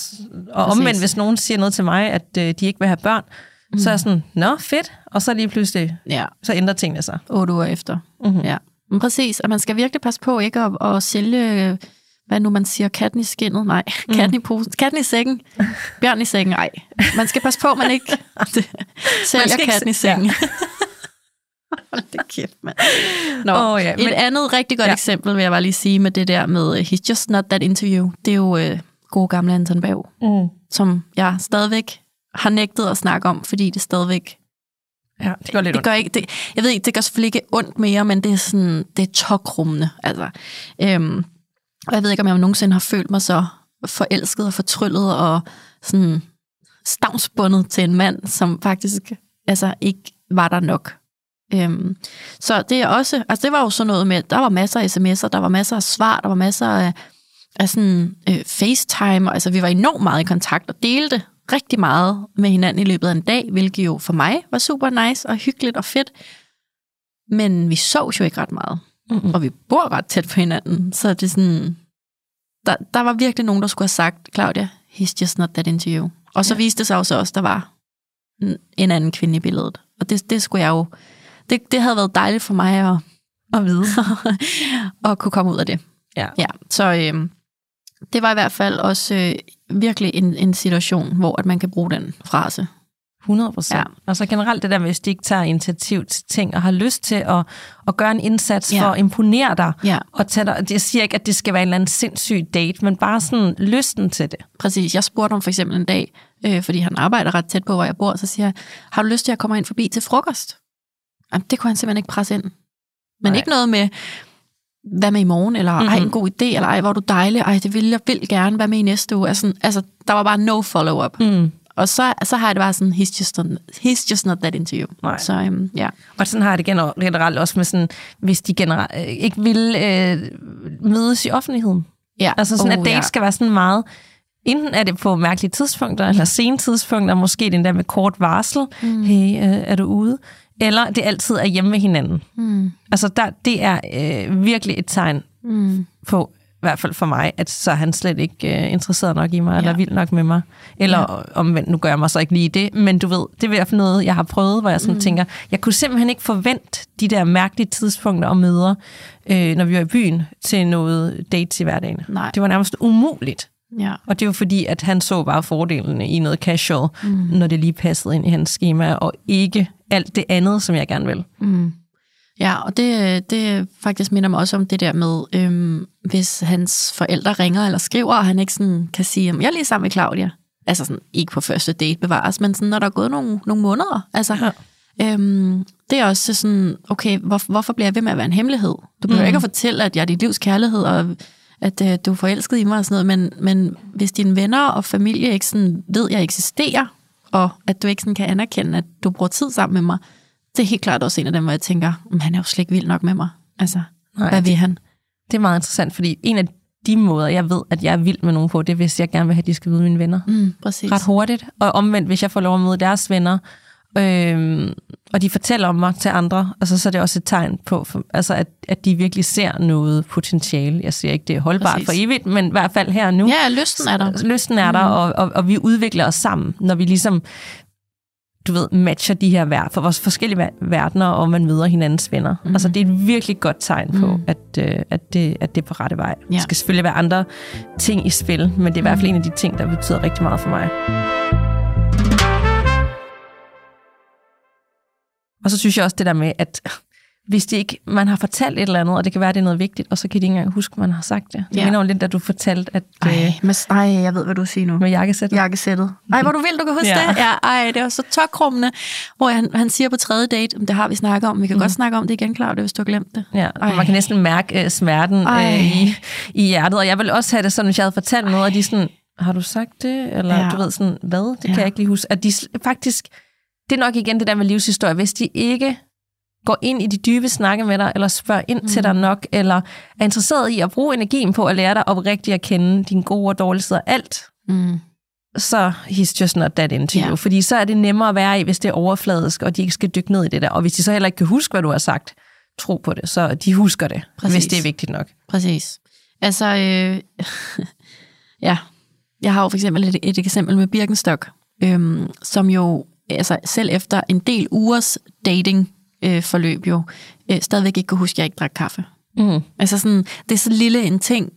Speaker 2: og omvendt,
Speaker 1: præcis.
Speaker 2: hvis nogen siger noget til mig, at øh, de ikke vil have børn, mm. så er jeg sådan, nå, fedt. Og så lige pludselig,
Speaker 1: ja,
Speaker 2: så ændrer tingene sig.
Speaker 1: otte uger efter. Mm-hmm. Ja. Men præcis, at man skal virkelig passe på ikke at, at sælge, hvad nu man siger, katten i skinnet. Nej, katten i posen. Katten i sækken. Bjørn i sækken. Nej, man skal passe på, man ikke sælger
Speaker 2: skal ikke
Speaker 1: katten i sækken. Hold det kæft, mand. Nå,
Speaker 2: Åh, ja,
Speaker 1: et
Speaker 2: men-
Speaker 1: andet rigtig godt
Speaker 2: Ja.
Speaker 1: ja. eksempel vil jeg bare lige sige med det der med uh, He's Just Not That Interview. Det er jo uh, gode gamle Anton Bav,
Speaker 2: Mm.
Speaker 1: som jeg stadigvæk har nægtet at snakke om, fordi det stadigvæk
Speaker 2: Ja, det gør lidt
Speaker 1: det gør ikke, det, jeg ved ikke, det gør selvfølgelig ikke ondt mere, men det er sådan, det er tokrummende. Altså, øhm, og jeg ved ikke, om jeg nogensinde har følt mig så forelsket og fortryllet og sådan stavnsbundet til en mand, som faktisk altså, ikke var der nok. Øhm, så det er også, altså det var jo sådan noget med, der var masser af sms'er, der var masser af svar, der var masser af, af sådan øh, FaceTime, og altså vi var enormt meget i kontakt og delte rigtig meget med hinanden i løbet af en dag, hvilket jo for mig var super nice og hyggeligt og fedt. Men vi sov jo ikke ret meget,
Speaker 2: Mm-mm.
Speaker 1: og vi bor ret tæt på hinanden, så det er sådan, der, der var virkelig nogen, der skulle have sagt, Claudia, he's just not that into you. Og så ja. viste det sig også, der var en- en anden kvinde i billedet. Og det, det skulle jeg jo, det, det havde været dejligt for mig at,
Speaker 2: at vide.
Speaker 1: at kunne komme ud af det.
Speaker 2: Ja.
Speaker 1: Ja, så øh, det var i hvert fald også øh, virkelig en, en situation, hvor at man kan bruge den frase.
Speaker 2: 100 procent.
Speaker 1: Ja.
Speaker 2: Ja. Altså generelt det der hvis de ikke tager initiativ til ting, og har lyst til at, at gøre en indsats
Speaker 1: ja.
Speaker 2: for at imponere dig,
Speaker 1: Ja,
Speaker 2: og tage dig, jeg siger ikke, at det skal være en eller anden sindssyg date, men bare sådan lysten til det.
Speaker 1: præcis. Jeg spurgte ham for eksempel en dag, øh, fordi han arbejder ret tæt på, hvor jeg bor, så siger jeg, har du lyst til at komme ind forbi til frokost? Jamen, det kunne han simpelthen ikke presse ind. Men
Speaker 2: Nej.
Speaker 1: ikke noget med, hvad med i morgen, eller ej, en god idé, eller ej, hvor er du dejlig, ej, det vil jeg vil gerne, hvad med i næste uge? Altså, altså der var bare no follow-up.
Speaker 2: Mm.
Speaker 1: Og så, så har jeg det bare sådan, he's just, not, he's just not that into you.
Speaker 2: Nej.
Speaker 1: Så øhm, ja.
Speaker 2: Og sådan har jeg det gener- generelt også med sådan, hvis de generelt øh, ikke vil øh, mødes i offentligheden.
Speaker 1: ja.
Speaker 2: Altså sådan,
Speaker 1: Oh,
Speaker 2: at date
Speaker 1: ja.
Speaker 2: skal være sådan meget, enten er det på mærkelige tidspunkter, eller sene tidspunkter, måske den der med kort varsel, mm. hey, øh, er du ude? Eller det altid er hjemme med hinanden.
Speaker 1: Mm.
Speaker 2: Altså der, det er øh, virkelig et tegn
Speaker 1: Mm.
Speaker 2: på, i hvert fald for mig, at så er han slet ikke øh, interesseret nok i mig, ja. eller vild nok med mig. Eller ja. omvendt, nu gør jeg mig så ikke lige det, men du ved, det er i hvert fald noget, jeg har prøvet, hvor jeg sådan mm. tænker, jeg kunne simpelthen ikke forvente de der mærkelige tidspunkter og møder, øh, når vi var i byen, til noget dates i hverdagen.
Speaker 1: Nej.
Speaker 2: Det var nærmest umuligt.
Speaker 1: Ja.
Speaker 2: Og det var fordi, at han så bare fordelene i noget casual, mm. når det lige passede ind i hans schema, og ikke alt det andet, som jeg gerne vil.
Speaker 1: Mm. Ja, og det, det faktisk minder mig også om det der med, øhm, hvis hans forældre ringer eller skriver, og han ikke sådan kan sige, "Jamen, jeg er lige sammen med Claudia. Altså sådan, ikke på første date bevares, men sådan, når der er gået nogle, nogle måneder. Altså,
Speaker 2: Ja.
Speaker 1: øhm, det er også sådan, okay, hvor, hvorfor bliver jeg ved med at være en hemmelighed? Du behøver mm. ikke at fortælle, at jeg er dit livs kærlighed, og at øh, du er forelsket i mig og sådan noget, men, men hvis dine venner og familie ikke sådan ved, at jeg eksisterer, og at du ikke sådan kan anerkende, at du bruger tid sammen med mig, det er helt klart også en af dem, hvor jeg tænker, "Men han er jo slet ikke vild nok med mig. Altså,
Speaker 2: Nej,
Speaker 1: hvad vil han?
Speaker 2: Det er meget interessant, fordi en af de måder, jeg ved, at jeg er vild med nogen på, det er, hvis jeg gerne vil have, at de skal møde mine venner.
Speaker 1: Mm, præcis.
Speaker 2: Ret hurtigt. Og omvendt, hvis jeg får lov at møde deres venner, Øhm, og de fortæller om mig til andre, altså, så er det også et tegn på, for, altså, at, at de virkelig ser noget potentiale. Jeg siger ikke, det er holdbart
Speaker 1: Præcis.
Speaker 2: for evigt, men i hvert fald her og nu.
Speaker 1: Ja, lysten er der.
Speaker 2: Lysten er der, og, og, og vi udvikler os sammen, når vi ligesom du ved, matcher de her ver- for vores forskellige ver- verdener, og man møder hinandens venner. Mm. Altså, det er et virkelig godt tegn på, mm. at, øh, at, det, at det er på rette vej.
Speaker 1: Ja.
Speaker 2: Der skal selvfølgelig være andre ting i spil, men det er i hvert fald en af de ting, der betyder rigtig meget for mig. Og så synes jeg også det der med, at hvis de ikke, man har fortalt et eller andet, og det kan være, at det er noget vigtigt, og så kan de ikke engang huske, man har sagt det. Det
Speaker 1: Ja.
Speaker 2: minder jo lidt, da du fortalte, at
Speaker 1: Ej,
Speaker 2: øh,
Speaker 1: men, ej, jeg ved, hvad du siger nu.
Speaker 2: med jakkesættet.
Speaker 1: jakkesættet. Ej, hvor du vil, du kan huske
Speaker 2: Ja.
Speaker 1: det. Ja, ej, det var så tokrummende, hvor han, han siger på tredje date, "Men det har vi snakket om, vi kan mm. godt snakke om det igen, Claudia, hvis du har glemt det.
Speaker 2: Ja,
Speaker 1: Ej.
Speaker 2: man kan næsten mærke øh, smerten
Speaker 1: Ej.
Speaker 2: øh, i, i hjertet, og jeg vil også have det sådan, hvis jeg havde fortalt noget, og de sådan, har du sagt det? Eller
Speaker 1: Ja.
Speaker 2: du ved sådan, hvad? Det kan
Speaker 1: Ja.
Speaker 2: jeg ikke lige huske. At de faktisk, det er nok igen det der med livshistorie, hvis de ikke går ind i de dybe snakke med dig, eller spørger ind mm. til dig nok, eller er interesseret i at bruge energien på at lære dig oprigtigt at kende dine gode og dårlige sider, alt,
Speaker 1: Mm.
Speaker 2: så he's just not that into
Speaker 1: Ja.
Speaker 2: you. Fordi så er det nemmere at være i, hvis det er overfladisk, og de ikke skal dykke ned i det der. Og hvis de så heller ikke kan huske, hvad du har sagt, tro på det, så de husker det,
Speaker 1: Præcis.
Speaker 2: hvis det er vigtigt nok.
Speaker 1: Præcis. Altså, øh, ja, jeg har jo for eksempel et, et eksempel med Birkenstock, øhm, som jo, altså selv efter en del ugers dating øh, forløb jo, øh, stadigvæk ikke kunne huske, at jeg ikke drak kaffe.
Speaker 2: Mm.
Speaker 1: Altså sådan, det er så lille en ting,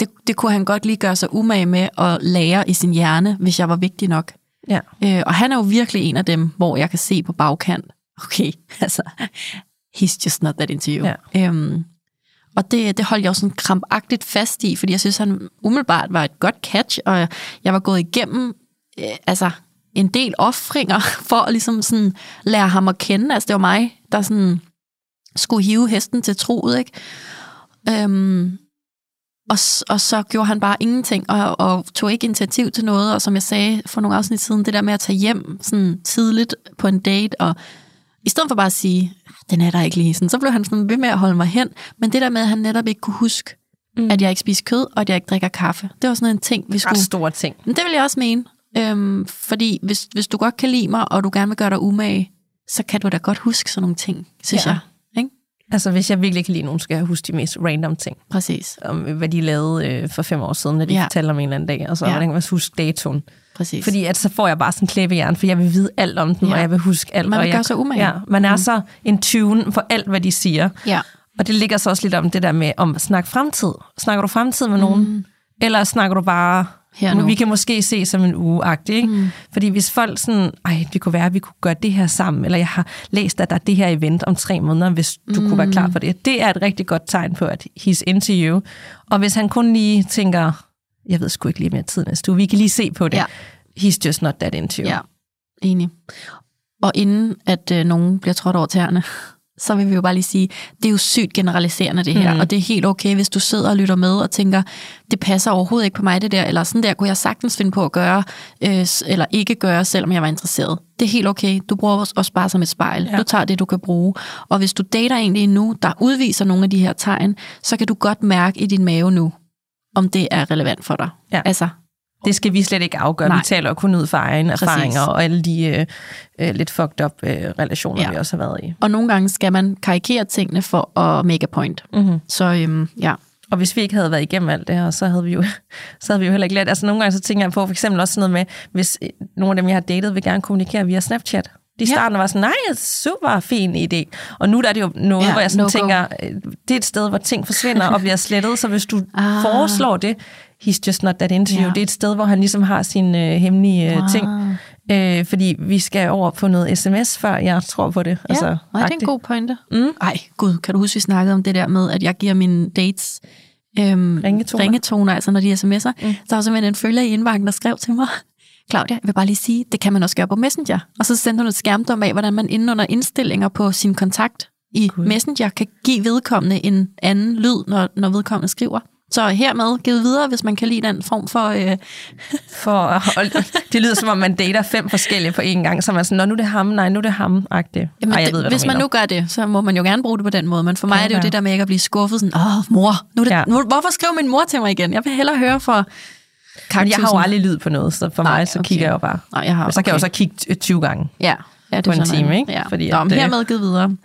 Speaker 1: det, det kunne han godt lige gøre sig umage med at lære i sin hjerne, hvis jeg var vigtig nok.
Speaker 2: Ja.
Speaker 1: Øh, og han er jo virkelig en af dem, hvor jeg kan se på bagkant, okay, altså, he's just not that into you.
Speaker 2: Ja.
Speaker 1: Øhm, og det, det holdt jeg jo sådan krampagtigt fast i, fordi jeg synes, han umiddelbart var et godt catch, og jeg var gået igennem øh, altså, en del offringer for at ligesom sådan lære ham at kende. Altså det var mig, der sådan skulle hive hesten til troet, ikke? Øhm, og, og så gjorde han bare ingenting, og, og tog ikke initiativ til noget, og som jeg sagde for nogle afsnit siden, det der med at tage hjem sådan tidligt på en date, og i stedet for bare at sige, den er der ikke lige, sådan, så blev han sådan ved med at holde mig hen, men det der med, at han netop ikke kunne huske, mm. at jeg ikke spiser kød, og at jeg ikke drikker kaffe, det var sådan en ting, vi skulle...
Speaker 2: Ret store ting.
Speaker 1: Men det vil jeg også mene, øhm, fordi hvis, hvis du godt kan lide mig, og du gerne vil gøre dig umage, så kan du da godt huske sådan nogle ting, synes
Speaker 2: Ja.
Speaker 1: jeg. Ikke?
Speaker 2: Altså, hvis jeg virkelig kan lide nogen, skal jeg huske de mest random ting.
Speaker 1: Præcis,
Speaker 2: Om hvad de lavede øh, for fem år siden, når de
Speaker 1: Ja.
Speaker 2: fortalte om en eller anden dag. Og så
Speaker 1: Ja.
Speaker 2: hvordan kan man huske datoen.
Speaker 1: præcis.
Speaker 2: Fordi at så får jeg bare sådan klæbejern, for jeg vil vide alt om den,
Speaker 1: Ja.
Speaker 2: og jeg vil huske alt.
Speaker 1: Man vil
Speaker 2: og jeg,
Speaker 1: gøre sig umage.
Speaker 2: Ja, man er mm. så en tune for alt, hvad de siger.
Speaker 1: ja.
Speaker 2: Og det ligger så også lidt om det der med, om snak fremtid. Snakker du fremtid med nogen? Mm. Eller snakker du bare,
Speaker 1: Her nu.
Speaker 2: vi kan måske se som en uge ikke? Mm. Fordi hvis folk sådan, ej, det kunne være, at vi kunne gøre det her sammen, eller jeg har læst, at der er det her event om tre måneder, hvis du mm. kunne være klar for det. Det er et rigtig godt tegn på, at he's into you. Og hvis han kun lige tænker, jeg ved sgu ikke lige mere tid næste uge, vi kan lige se på det.
Speaker 1: Ja.
Speaker 2: He's just not that into you.
Speaker 1: Ja, enig. Og inden at øh, nogen bliver trådt over tæerne, så vil vi jo bare lige sige, det er jo sygt generaliserende det her, mm. og det er helt okay, hvis du sidder og lytter med og tænker, det passer overhovedet ikke på mig det der, eller sådan der kunne jeg sagtens finde på at gøre, øh, eller ikke gøre, selvom jeg var interesseret. Det er helt okay, du bruger os også bare som et spejl. Ja. Du tager det, du kan bruge. Og hvis du dater egentlig nu, der udviser nogle af de her tegn, så kan du godt mærke i din mave nu, om det er relevant for dig.
Speaker 2: Ja.
Speaker 1: Altså,
Speaker 2: Det skal vi slet ikke afgøre.
Speaker 1: Nej.
Speaker 2: Vi taler kun ud fra egne
Speaker 1: Præcis.
Speaker 2: erfaringer og alle de øh, øh, lidt fucked up øh, relationer,
Speaker 1: Ja.
Speaker 2: vi også har været i.
Speaker 1: og nogle gange skal man karikere tingene for at make a point.
Speaker 2: Mm-hmm.
Speaker 1: Så øhm, ja,
Speaker 2: Og hvis vi ikke havde været igennem alt det her, så havde vi jo, så havde vi jo heller ikke lært. Altså nogle gange så tænker jeg på for eksempel også sådan noget med, hvis øh, nogle af dem, jeg har datet, vil gerne kommunikere via Snapchat. De i
Speaker 1: Ja.
Speaker 2: starten var sådan, nej, super fin idé. Og nu der er det jo noget,
Speaker 1: Ja,
Speaker 2: hvor jeg sådan
Speaker 1: no-go.
Speaker 2: tænker, øh, det er et sted, hvor ting forsvinder og bliver slettet, så hvis du
Speaker 1: ah.
Speaker 2: foreslår det, he's just not that into
Speaker 1: Ja.
Speaker 2: you. Det er et sted, hvor han ligesom har sine øh, hemmelige øh,
Speaker 1: Wow.
Speaker 2: ting. Øh, fordi vi skal over på noget sms, før jeg tror på det.
Speaker 1: altså, ja, nej, det er en god pointe.
Speaker 2: Mm.
Speaker 1: Ej, gud, kan du huske, vi snakkede om det der med, at jeg giver mine dates øhm,
Speaker 2: Ringetoner.
Speaker 1: ringetoner, altså når de sms'er. Mm. Der var simpelthen en følger i indbakken, der skrev til mig, Claudia, jeg vil bare lige sige, det kan man også gøre på Messenger. Og så sendte hun et skærmdom af, hvordan man inde under indstillinger på sin kontakt i
Speaker 2: Gud.
Speaker 1: Messenger kan give vedkommende en anden lyd, når, når vedkommende skriver. Så hermed givet videre, hvis man kan lide den form for... Øh,
Speaker 2: For holde, det lyder som om, man dater fem forskellige på én gang, så man er sådan, Nå, nu er det ham, nej, nu er det ham agtigt
Speaker 1: Jamen,
Speaker 2: Ej, jeg
Speaker 1: det,
Speaker 2: ved, hvad
Speaker 1: hvis man
Speaker 2: mener.
Speaker 1: nu gør det, så må man jo gerne bruge det på den måde. Men for mig
Speaker 2: Kan
Speaker 1: er det jo
Speaker 2: være.
Speaker 1: det der med ikke at blive skuffet. Sådan, Åh, mor, nu det, ja.
Speaker 2: Ja.
Speaker 1: nu, hvorfor skriver min mor til mig igen? Jeg vil hellere høre fra
Speaker 2: Men jeg har jo
Speaker 1: kaktusen.
Speaker 2: aldrig lyd på noget, så for
Speaker 1: Nej,
Speaker 2: mig så
Speaker 1: okay.
Speaker 2: kigger jeg jo bare.
Speaker 1: Nej, jeg har,
Speaker 2: Og så kan jeg jo så kigge t- 20 gange.
Speaker 1: Ja, Ja, det
Speaker 2: på en time, ikke?
Speaker 1: Ja.
Speaker 2: Fordi
Speaker 1: Nå,
Speaker 2: at,
Speaker 1: hermed givet videre.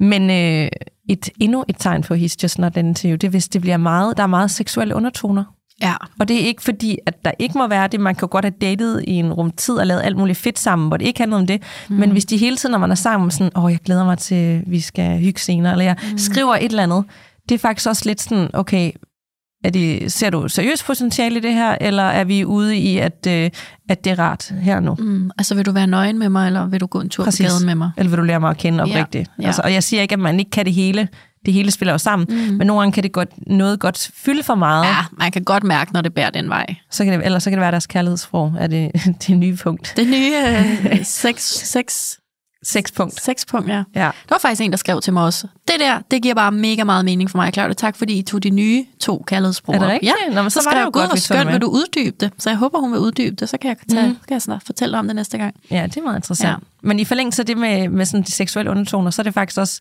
Speaker 2: Men øh, et, endnu et tegn på He's Just Not Into You, det er, hvis det bliver meget, der er meget seksuelle undertoner.
Speaker 1: Ja.
Speaker 2: Og det er ikke fordi, at der ikke må være det. Man kan godt have datet i en rum tid og lavet alt muligt fedt sammen, hvor det ikke handler om det. Mm. Men hvis de hele tiden, når man er sammen, sådan, åh, jeg glæder mig til, vi skal hygge senere, eller jeg mm. skriver et eller andet, det er faktisk også lidt sådan, okay, er det, ser du seriøst potentiale i det her, eller er vi ude i, at, øh, at det er rart her nu?
Speaker 1: Mm, altså, vil du være nøgen med mig, eller vil du gå en tur
Speaker 2: Præcis.
Speaker 1: på gaden med mig?
Speaker 2: Eller vil du lære mig at kende
Speaker 1: Ja,
Speaker 2: oprigtigt?
Speaker 1: ja.
Speaker 2: Altså, og jeg siger ikke, at man ikke kan det hele. Det hele spiller jo sammen. Mm. Men nogle gange kan det godt, noget godt fylde for meget.
Speaker 1: Ja, man kan godt mærke, når det bærer den vej.
Speaker 2: Så kan det, eller så kan det være deres kærlighedssprog, er det, det nye punkt.
Speaker 1: Det nye øh, seks, seks,
Speaker 2: Seks punkt.
Speaker 1: seks punkt, ja.
Speaker 2: Ja.
Speaker 1: Der var faktisk en, der skrev til mig også. Det der, det giver bare mega meget mening for mig, Claudia. Tak, fordi I tog de nye to kærlighedssprog
Speaker 2: Er det
Speaker 1: op."
Speaker 2: rigtigt?
Speaker 1: Ja,
Speaker 2: Nå, men så
Speaker 1: så
Speaker 2: var det
Speaker 1: skrev
Speaker 2: jo
Speaker 1: jeg,
Speaker 2: godt,
Speaker 1: hvor
Speaker 2: det
Speaker 1: skønt,
Speaker 2: med."
Speaker 1: vil du uddybe det? Så jeg håber, hun vil uddybe det. Så kan jeg, tage, mm. kan jeg snart fortælle om det næste gang.
Speaker 2: Ja, det er meget interessant.
Speaker 1: Ja.
Speaker 2: Men i forlængelse af det med, med sådan de seksuelle undertoner, så er det faktisk også,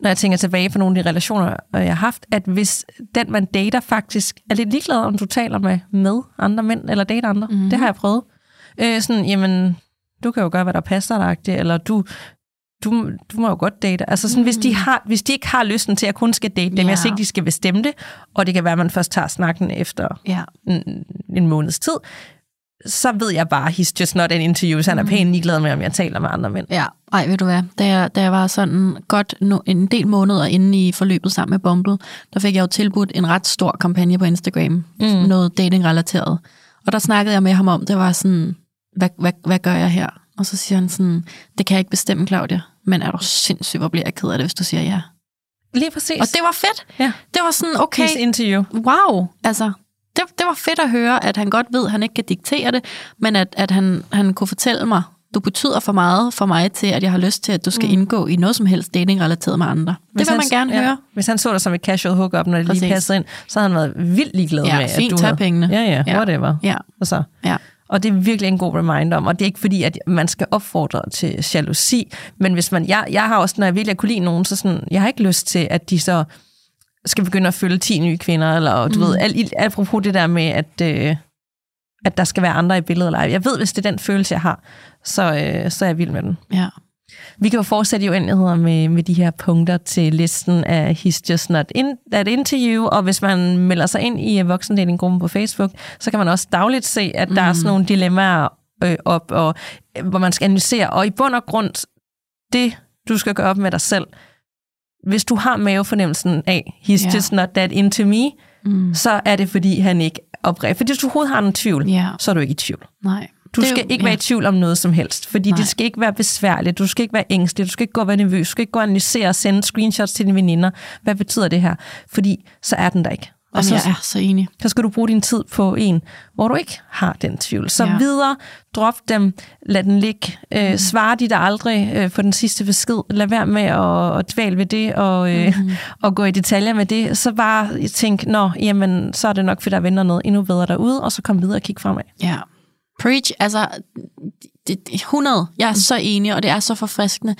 Speaker 2: når jeg tænker tilbage på nogle af de relationer, øh, jeg har haft, at hvis den, man dater, faktisk er lidt ligeglad, om du taler med, med andre mænd, eller dater andre. Mm-hmm. Det har jeg prøvet. Øh, sådan, jamen, du kan jo gøre, hvad der passer dig, eller du, du, du må jo godt date. Altså sådan, mm. hvis, de har, hvis de ikke har lysten til at kun skal date dem,
Speaker 1: Ja.
Speaker 2: jeg siger ikke, de skal bestemme det, og det kan være, at man først tager snakken efter
Speaker 1: Ja.
Speaker 2: en, en måneds tid, så ved jeg bare, he's just not an interview, så han er pænt ligeglad med, om jeg taler med andre mænd.
Speaker 1: Ja, ej, ved du hvad, da jeg, da jeg var sådan godt no, en del måneder inde i forløbet sammen med Bumble, der fik jeg jo tilbudt en ret stor kampagne på Instagram, mm. noget dating-relateret. Og der snakkede jeg med ham om, det var sådan, hvad, hvad, hvad gør jeg her? Og så siger han sådan, det kan jeg ikke bestemme, Claudia, men er du sindssyg, hvor bliver jeg ked af det, hvis du siger ja.
Speaker 2: Lige præcis.
Speaker 1: Og det var fedt.
Speaker 2: Ja.
Speaker 1: Det var sådan, okay,
Speaker 2: into you.
Speaker 1: wow, altså, det, det var fedt at høre, at han godt ved, at han ikke kan diktere det, men at, at han, han kunne fortælle mig, du betyder for meget for mig til, at jeg har lyst til, at du skal mm. indgå i noget som helst dating-relateret med andre. Det vil
Speaker 2: han,
Speaker 1: man gerne
Speaker 2: ja,
Speaker 1: høre.
Speaker 2: Hvis han så dig som et casual hookup, når det
Speaker 1: Præcis.
Speaker 2: lige passede ind, så havde han været vildt ligeglad
Speaker 1: Ja,
Speaker 2: med,
Speaker 1: fint,
Speaker 2: at du havde...
Speaker 1: pengene.
Speaker 2: Ja, ja,
Speaker 1: Ja.
Speaker 2: whatever.
Speaker 1: Ja,
Speaker 2: Altså.
Speaker 1: ja.
Speaker 2: Og det er virkelig en god reminder om, og det er ikke fordi, at man skal opfordre til jalousi, men hvis man, jeg, jeg har også, når jeg virkelig kunne lide nogen, så sådan, jeg har ikke lyst til, at de så skal begynde at følge 10 nye kvinder, eller du mm. ved, al, apropos det der med, at, øh, at der skal være andre i billedet. Eller jeg ved, hvis det er den følelse, jeg har, så, øh, så er jeg vild med den.
Speaker 1: ja.
Speaker 2: Vi kan jo fortsætte i uendeligheder med, med de her punkter til listen af He's Just Not in, That You, og hvis man melder sig ind i voksendelingen på Facebook, så kan man også dagligt se, at der mm. er sådan nogle dilemmaer øh, op, og, øh, hvor man skal analysere. Og i bund og grund, det du skal gøre op med dig selv, hvis du har mavefornemmelsen af, He's
Speaker 1: Ja.
Speaker 2: Just Not That Into Me,
Speaker 1: Mm.
Speaker 2: så er det, fordi han ikke opretter. Fordi hvis du overhovedet har en tvivl,
Speaker 1: Ja,
Speaker 2: så er du ikke i tvivl.
Speaker 1: nej.
Speaker 2: Du
Speaker 1: Det
Speaker 2: skal ikke være i tvivl om noget som helst, fordi
Speaker 1: Nej.
Speaker 2: det skal ikke være besværligt, du skal ikke være ængstelig, du skal ikke gå og være nervøs, du skal ikke gå og analysere og sende screenshots til dine veninder. Hvad betyder det her? Fordi så er den der ikke. Og
Speaker 1: Jamen,
Speaker 2: så,
Speaker 1: jeg er så enig.
Speaker 2: så skal du bruge din tid på en, hvor du ikke har den tvivl. Så
Speaker 1: Ja.
Speaker 2: ja. videre, drop dem, lad den ligge. Øh, svare de der aldrig øh, på den sidste besked. Lad være med at, at dvæle ved det og, øh, mm. og gå i detaljer med det. Så bare tænk, nå, jamen, så er det nok, fordi der venter noget endnu bedre derude, og så kom videre og kig fremad.
Speaker 1: Ja. Preach, altså, det, det, 100. Jeg er så enig, og det er så forfriskende,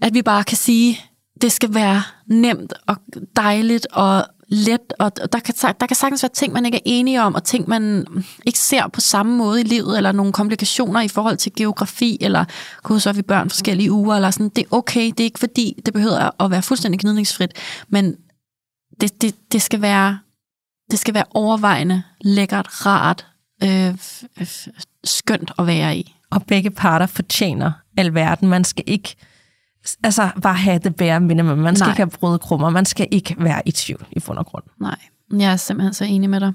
Speaker 1: at vi bare kan sige, det skal være nemt og dejligt og let, og der kan, der kan sagtens være ting, man ikke er enige om, og ting, man ikke ser på samme måde i livet, eller nogle komplikationer i forhold til geografi, eller kunne så vi børn forskellige uger, eller sådan. Det er okay, det er ikke fordi, det behøver at være fuldstændig gnidningsfrit, men det, det, det, skal være, det skal være overvejende, lækkert, rart, øh, skønt at være i.
Speaker 2: og begge parter fortjener alverden. Man skal ikke altså, bare have det bare minimum. Man skal
Speaker 1: Nej.
Speaker 2: Ikke have brødkrummer. Man skal ikke være i tvivl i bund og grund.
Speaker 1: Nej, jeg er simpelthen så enig med dig.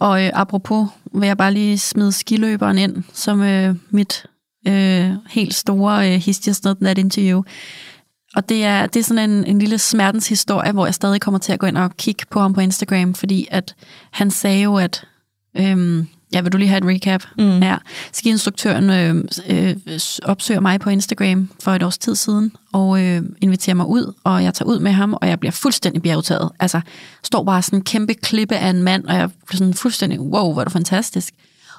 Speaker 1: Og øh, apropos, vil jeg bare lige smide skiløberen ind, som øh, mit øh, helt store øh, Just Not That You. Og det er, det er sådan en, en lille smertens historie, hvor jeg stadig kommer til at gå ind og kigge på ham på Instagram, fordi at han sagde jo, at... Øhm, ja, vil du lige have et recap? Mm. Ja. Skiinstruktøren øh, øh, opsøger mig på Instagram for et års tid siden, og øh, inviterer mig ud, og jeg tager ud med ham, og jeg bliver fuldstændig bjergtaget. Altså, står bare sådan en kæmpe klippe af en mand, og jeg bliver sådan fuldstændig, wow, hvor er det fantastisk.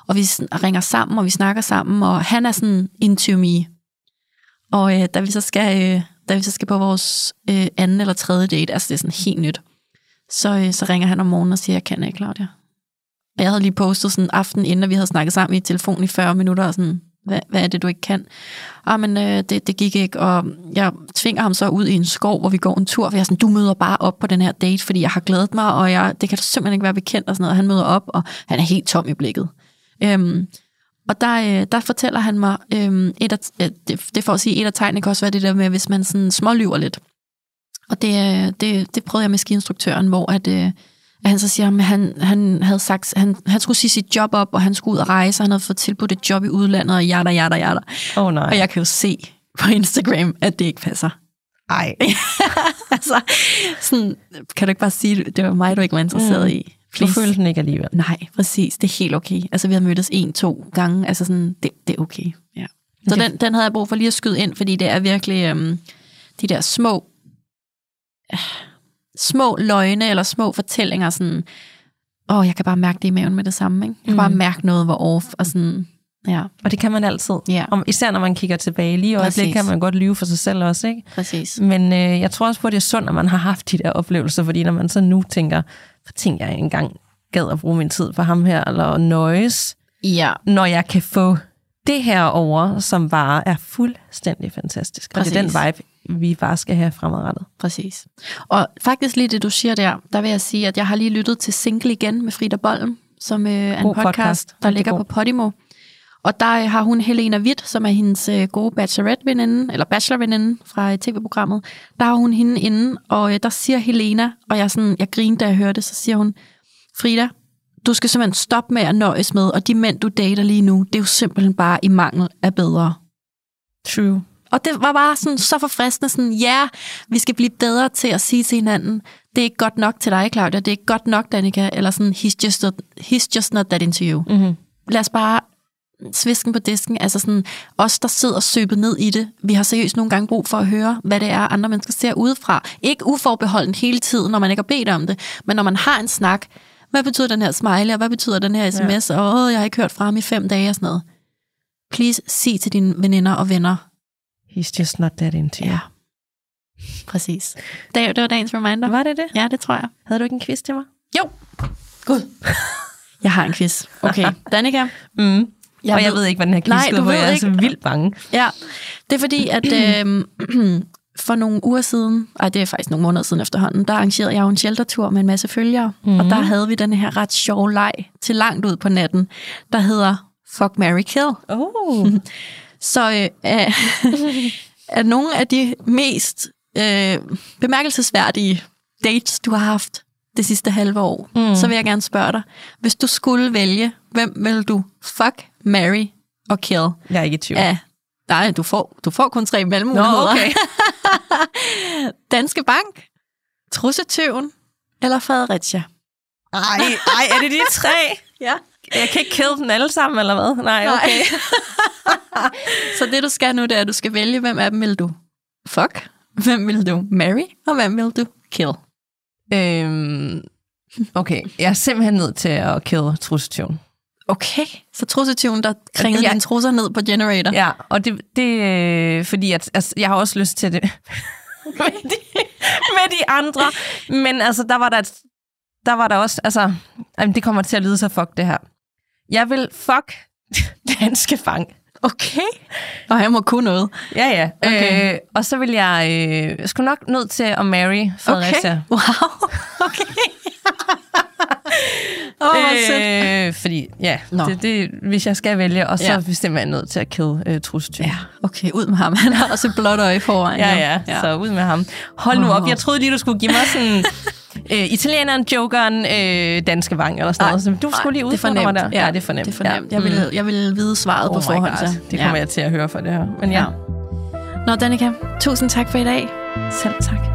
Speaker 1: Og vi ringer sammen, og vi snakker sammen, og han er sådan into me. Og øh, da vi så skal, øh, da vi så skal på vores øh, anden eller tredje date, altså det er sådan helt nyt, så, øh, så ringer han om morgenen og siger, jeg kan ikke, Claudia. Og jeg havde lige postet sådan aften, inden og vi havde snakket sammen i telefon i 40 minutter, og sådan, hvad, hvad er det, du ikke kan? Ah, men øh, det, det gik ikke, og jeg tvinger ham så ud i en skov, hvor vi går en tur, for jeg er sådan, du møder bare op på den her date, fordi jeg har glædet mig, og jeg, det kan du simpelthen ikke være bekendt, og sådan noget. Han møder op, og han er helt tom i blikket. Øhm, og der, øh, der fortæller han mig, øhm, et af, øh, det, det for at sige, et af tegnene kan også være det der med, hvis man sådan smålyver lidt. Og det, øh, det, det prøvede jeg med skiinstruktøren, hvor at, øh, at han så siger, at han, han havde sagt, han, han skulle sige sit job op, og han skulle ud og rejse, og han havde fået tilbudt et job i udlandet, og jada, jada, jada.
Speaker 2: Oh, nej.
Speaker 1: Og jeg kan jo se på Instagram, at det ikke passer.
Speaker 2: Ej.
Speaker 1: altså, sådan, kan du ikke bare sige, det var mig, du ikke var interesseret mm. i?
Speaker 2: Du følte den ikke alligevel.
Speaker 1: Nej, præcis. Det er helt okay. Altså, vi har mødtes en, to gange. Altså, sådan, det, det er okay. Ja. Så
Speaker 2: Det-
Speaker 1: den, den havde jeg brug for lige at skyde ind, fordi det er virkelig øhm, de der små, øh, små løgne eller små fortællinger, sådan, åh, jeg kan bare mærke det i maven med det samme. Ikke? Jeg kan
Speaker 2: Mm.
Speaker 1: bare mærke noget var off, og sådan, ja,
Speaker 2: Og det kan man altid.
Speaker 1: ja,
Speaker 2: Om, især når man kigger tilbage. Lige øjeblikket
Speaker 1: Præcis.
Speaker 2: kan man godt lyve for sig selv også, ikke?
Speaker 1: præcis.
Speaker 2: Men øh, jeg tror også på, at det er sundt, at man har haft de der oplevelser, fordi når man så nu tænker, for tænker jeg engang gad at bruge min tid på ham her, eller nøjes,
Speaker 1: Ja,
Speaker 2: når jeg kan få det her over, som bare er fuldstændig fantastisk. Og det er den
Speaker 1: Præcis.
Speaker 2: vibe, vi bare skal have fremadrettet.
Speaker 1: præcis. Og faktisk lige det, du siger der, der vil jeg sige, at jeg har lige lyttet til Single igen med Frida Bollen, som øh, er en podcast,
Speaker 2: podcast.
Speaker 1: der ligger
Speaker 2: god.
Speaker 1: på Podimo. Og der øh, har hun Helena Witt, som er hendes øh, gode bachelorette-veninde, eller bachelor-veninde fra øh, tv-programmet. Der har hun hende inde, og der siger Helena, og jeg, sådan, jeg grinede, da jeg hørte det, så siger hun, Frida, du skal simpelthen stoppe med at nøjes med, og de mænd, du dater lige nu, det er jo simpelthen bare i mangel af bedre.
Speaker 2: True.
Speaker 1: Og det var bare sådan så forfriskende, sådan, ja, vi skal blive bedre til at sige til hinanden, det er ikke godt nok til dig, Claudia, det er ikke godt nok, Danika, eller sådan, he's just, not, he's just not that into you.
Speaker 2: Mm-hmm.
Speaker 1: Lad os bare svisken på disken, altså sådan, os, der sidder søbet ned i det, vi har seriøst nogle gange brug for at høre, hvad det er, andre mennesker ser udefra. Ikke uforbeholden hele tiden, når man ikke har bedt om det, men når man har en snak, hvad betyder den her smiley, og hvad betyder den her sms, ja. og åh, jeg har ikke hørt fra ham i fem dage og sådan noget. Please, sig til dine veninder og venner,
Speaker 2: He's just not that into you.
Speaker 1: Ja. Præcis. Det, det var dagens reminder.
Speaker 2: Var det det?
Speaker 1: Ja, det tror jeg.
Speaker 2: Havde du ikke en quiz til mig?
Speaker 1: Jo. Gud. Jeg har en quiz. Okay, Danika.
Speaker 2: Mm.
Speaker 1: Jeg
Speaker 2: og jeg ved ikke, hvad den her quiz
Speaker 1: Nej, ved
Speaker 2: Jeg er
Speaker 1: ikke.
Speaker 2: så vildt bange.
Speaker 1: Ja, det er fordi, at øh, for nogle uger siden, ej, det er faktisk nogle måneder siden efterhånden, der arrangerede jeg jo en sheltertur med en masse følgere, mm. og der havde vi den her ret sjove leg til langt ud på natten, der hedder Fuck, Mary Kill.
Speaker 2: Oh.
Speaker 1: Så øh, er, nogle af de mest øh, bemærkelsesværdige dates, du har haft det sidste halve år, mm. så vil jeg gerne spørge dig, hvis du skulle vælge, hvem vil du fuck, marry og kill
Speaker 2: Jeg er ikke i tvivl.
Speaker 1: af Nej, du får, du får kun tre mellemmuligheder.
Speaker 2: Nå, okay.
Speaker 1: Danske Bank, Trussetøven eller Fredericia?
Speaker 2: Ej, ej, er det de tre?
Speaker 1: Ja.
Speaker 2: Jeg kan ikke kill dem alle sammen, eller hvad? Nej,
Speaker 1: Nej.
Speaker 2: okay.
Speaker 1: Så det, du skal nu, det er, at du skal vælge, hvem af dem vil du fuck, hvem vil du marry, og hvem vil du kill?
Speaker 2: øhm, okay, jeg er simpelthen nødt til at kill trussetøven.
Speaker 1: Okay, så trussetøven, der kringede
Speaker 2: Ja.
Speaker 1: dine trusser ned på generator.
Speaker 2: Ja, og det, det øh, fordi at, altså, jeg har også lyst til det med, de, med de andre. Men altså, der var der, et, der var der også, altså, jamen, det kommer til at lyde så fuck det her. Jeg vil fuck danske fang.
Speaker 1: Okay. Og jeg må kunne noget.
Speaker 2: Ja, ja.
Speaker 1: Okay.
Speaker 2: Øh, og så vil jeg, øh, jeg skulle nok nødt til at marry Fredericia.
Speaker 1: Okay. Wow. Okay. Åh, oh.
Speaker 2: Øh, fordi, ja,
Speaker 1: Nå.
Speaker 2: det, det, hvis jeg skal vælge, og så
Speaker 1: Ja.
Speaker 2: bestemmer jeg nødt til at kill øh, trussetyven.
Speaker 1: Ja, okay, ud med ham. Han har også et blåt øje foran.
Speaker 2: Ja, ja, ja, så ud med ham. Hold nu op, jeg troede lige, du skulle give mig sådan øh, italieneren, jokeren, øh, danske vang eller sådan
Speaker 1: Ej,
Speaker 2: noget. Så du skulle lige udfordre mig der. Ja, det er fornemt.
Speaker 1: Det er fornemt.
Speaker 2: Ja.
Speaker 1: Jeg, vil, jeg vil vide svaret
Speaker 2: Oh
Speaker 1: på forhånd. Så.
Speaker 2: Det kommer jeg til at høre for det her. Men ja,
Speaker 1: Ja. Nå, Danika, tusind tak for i dag.
Speaker 2: selv tak.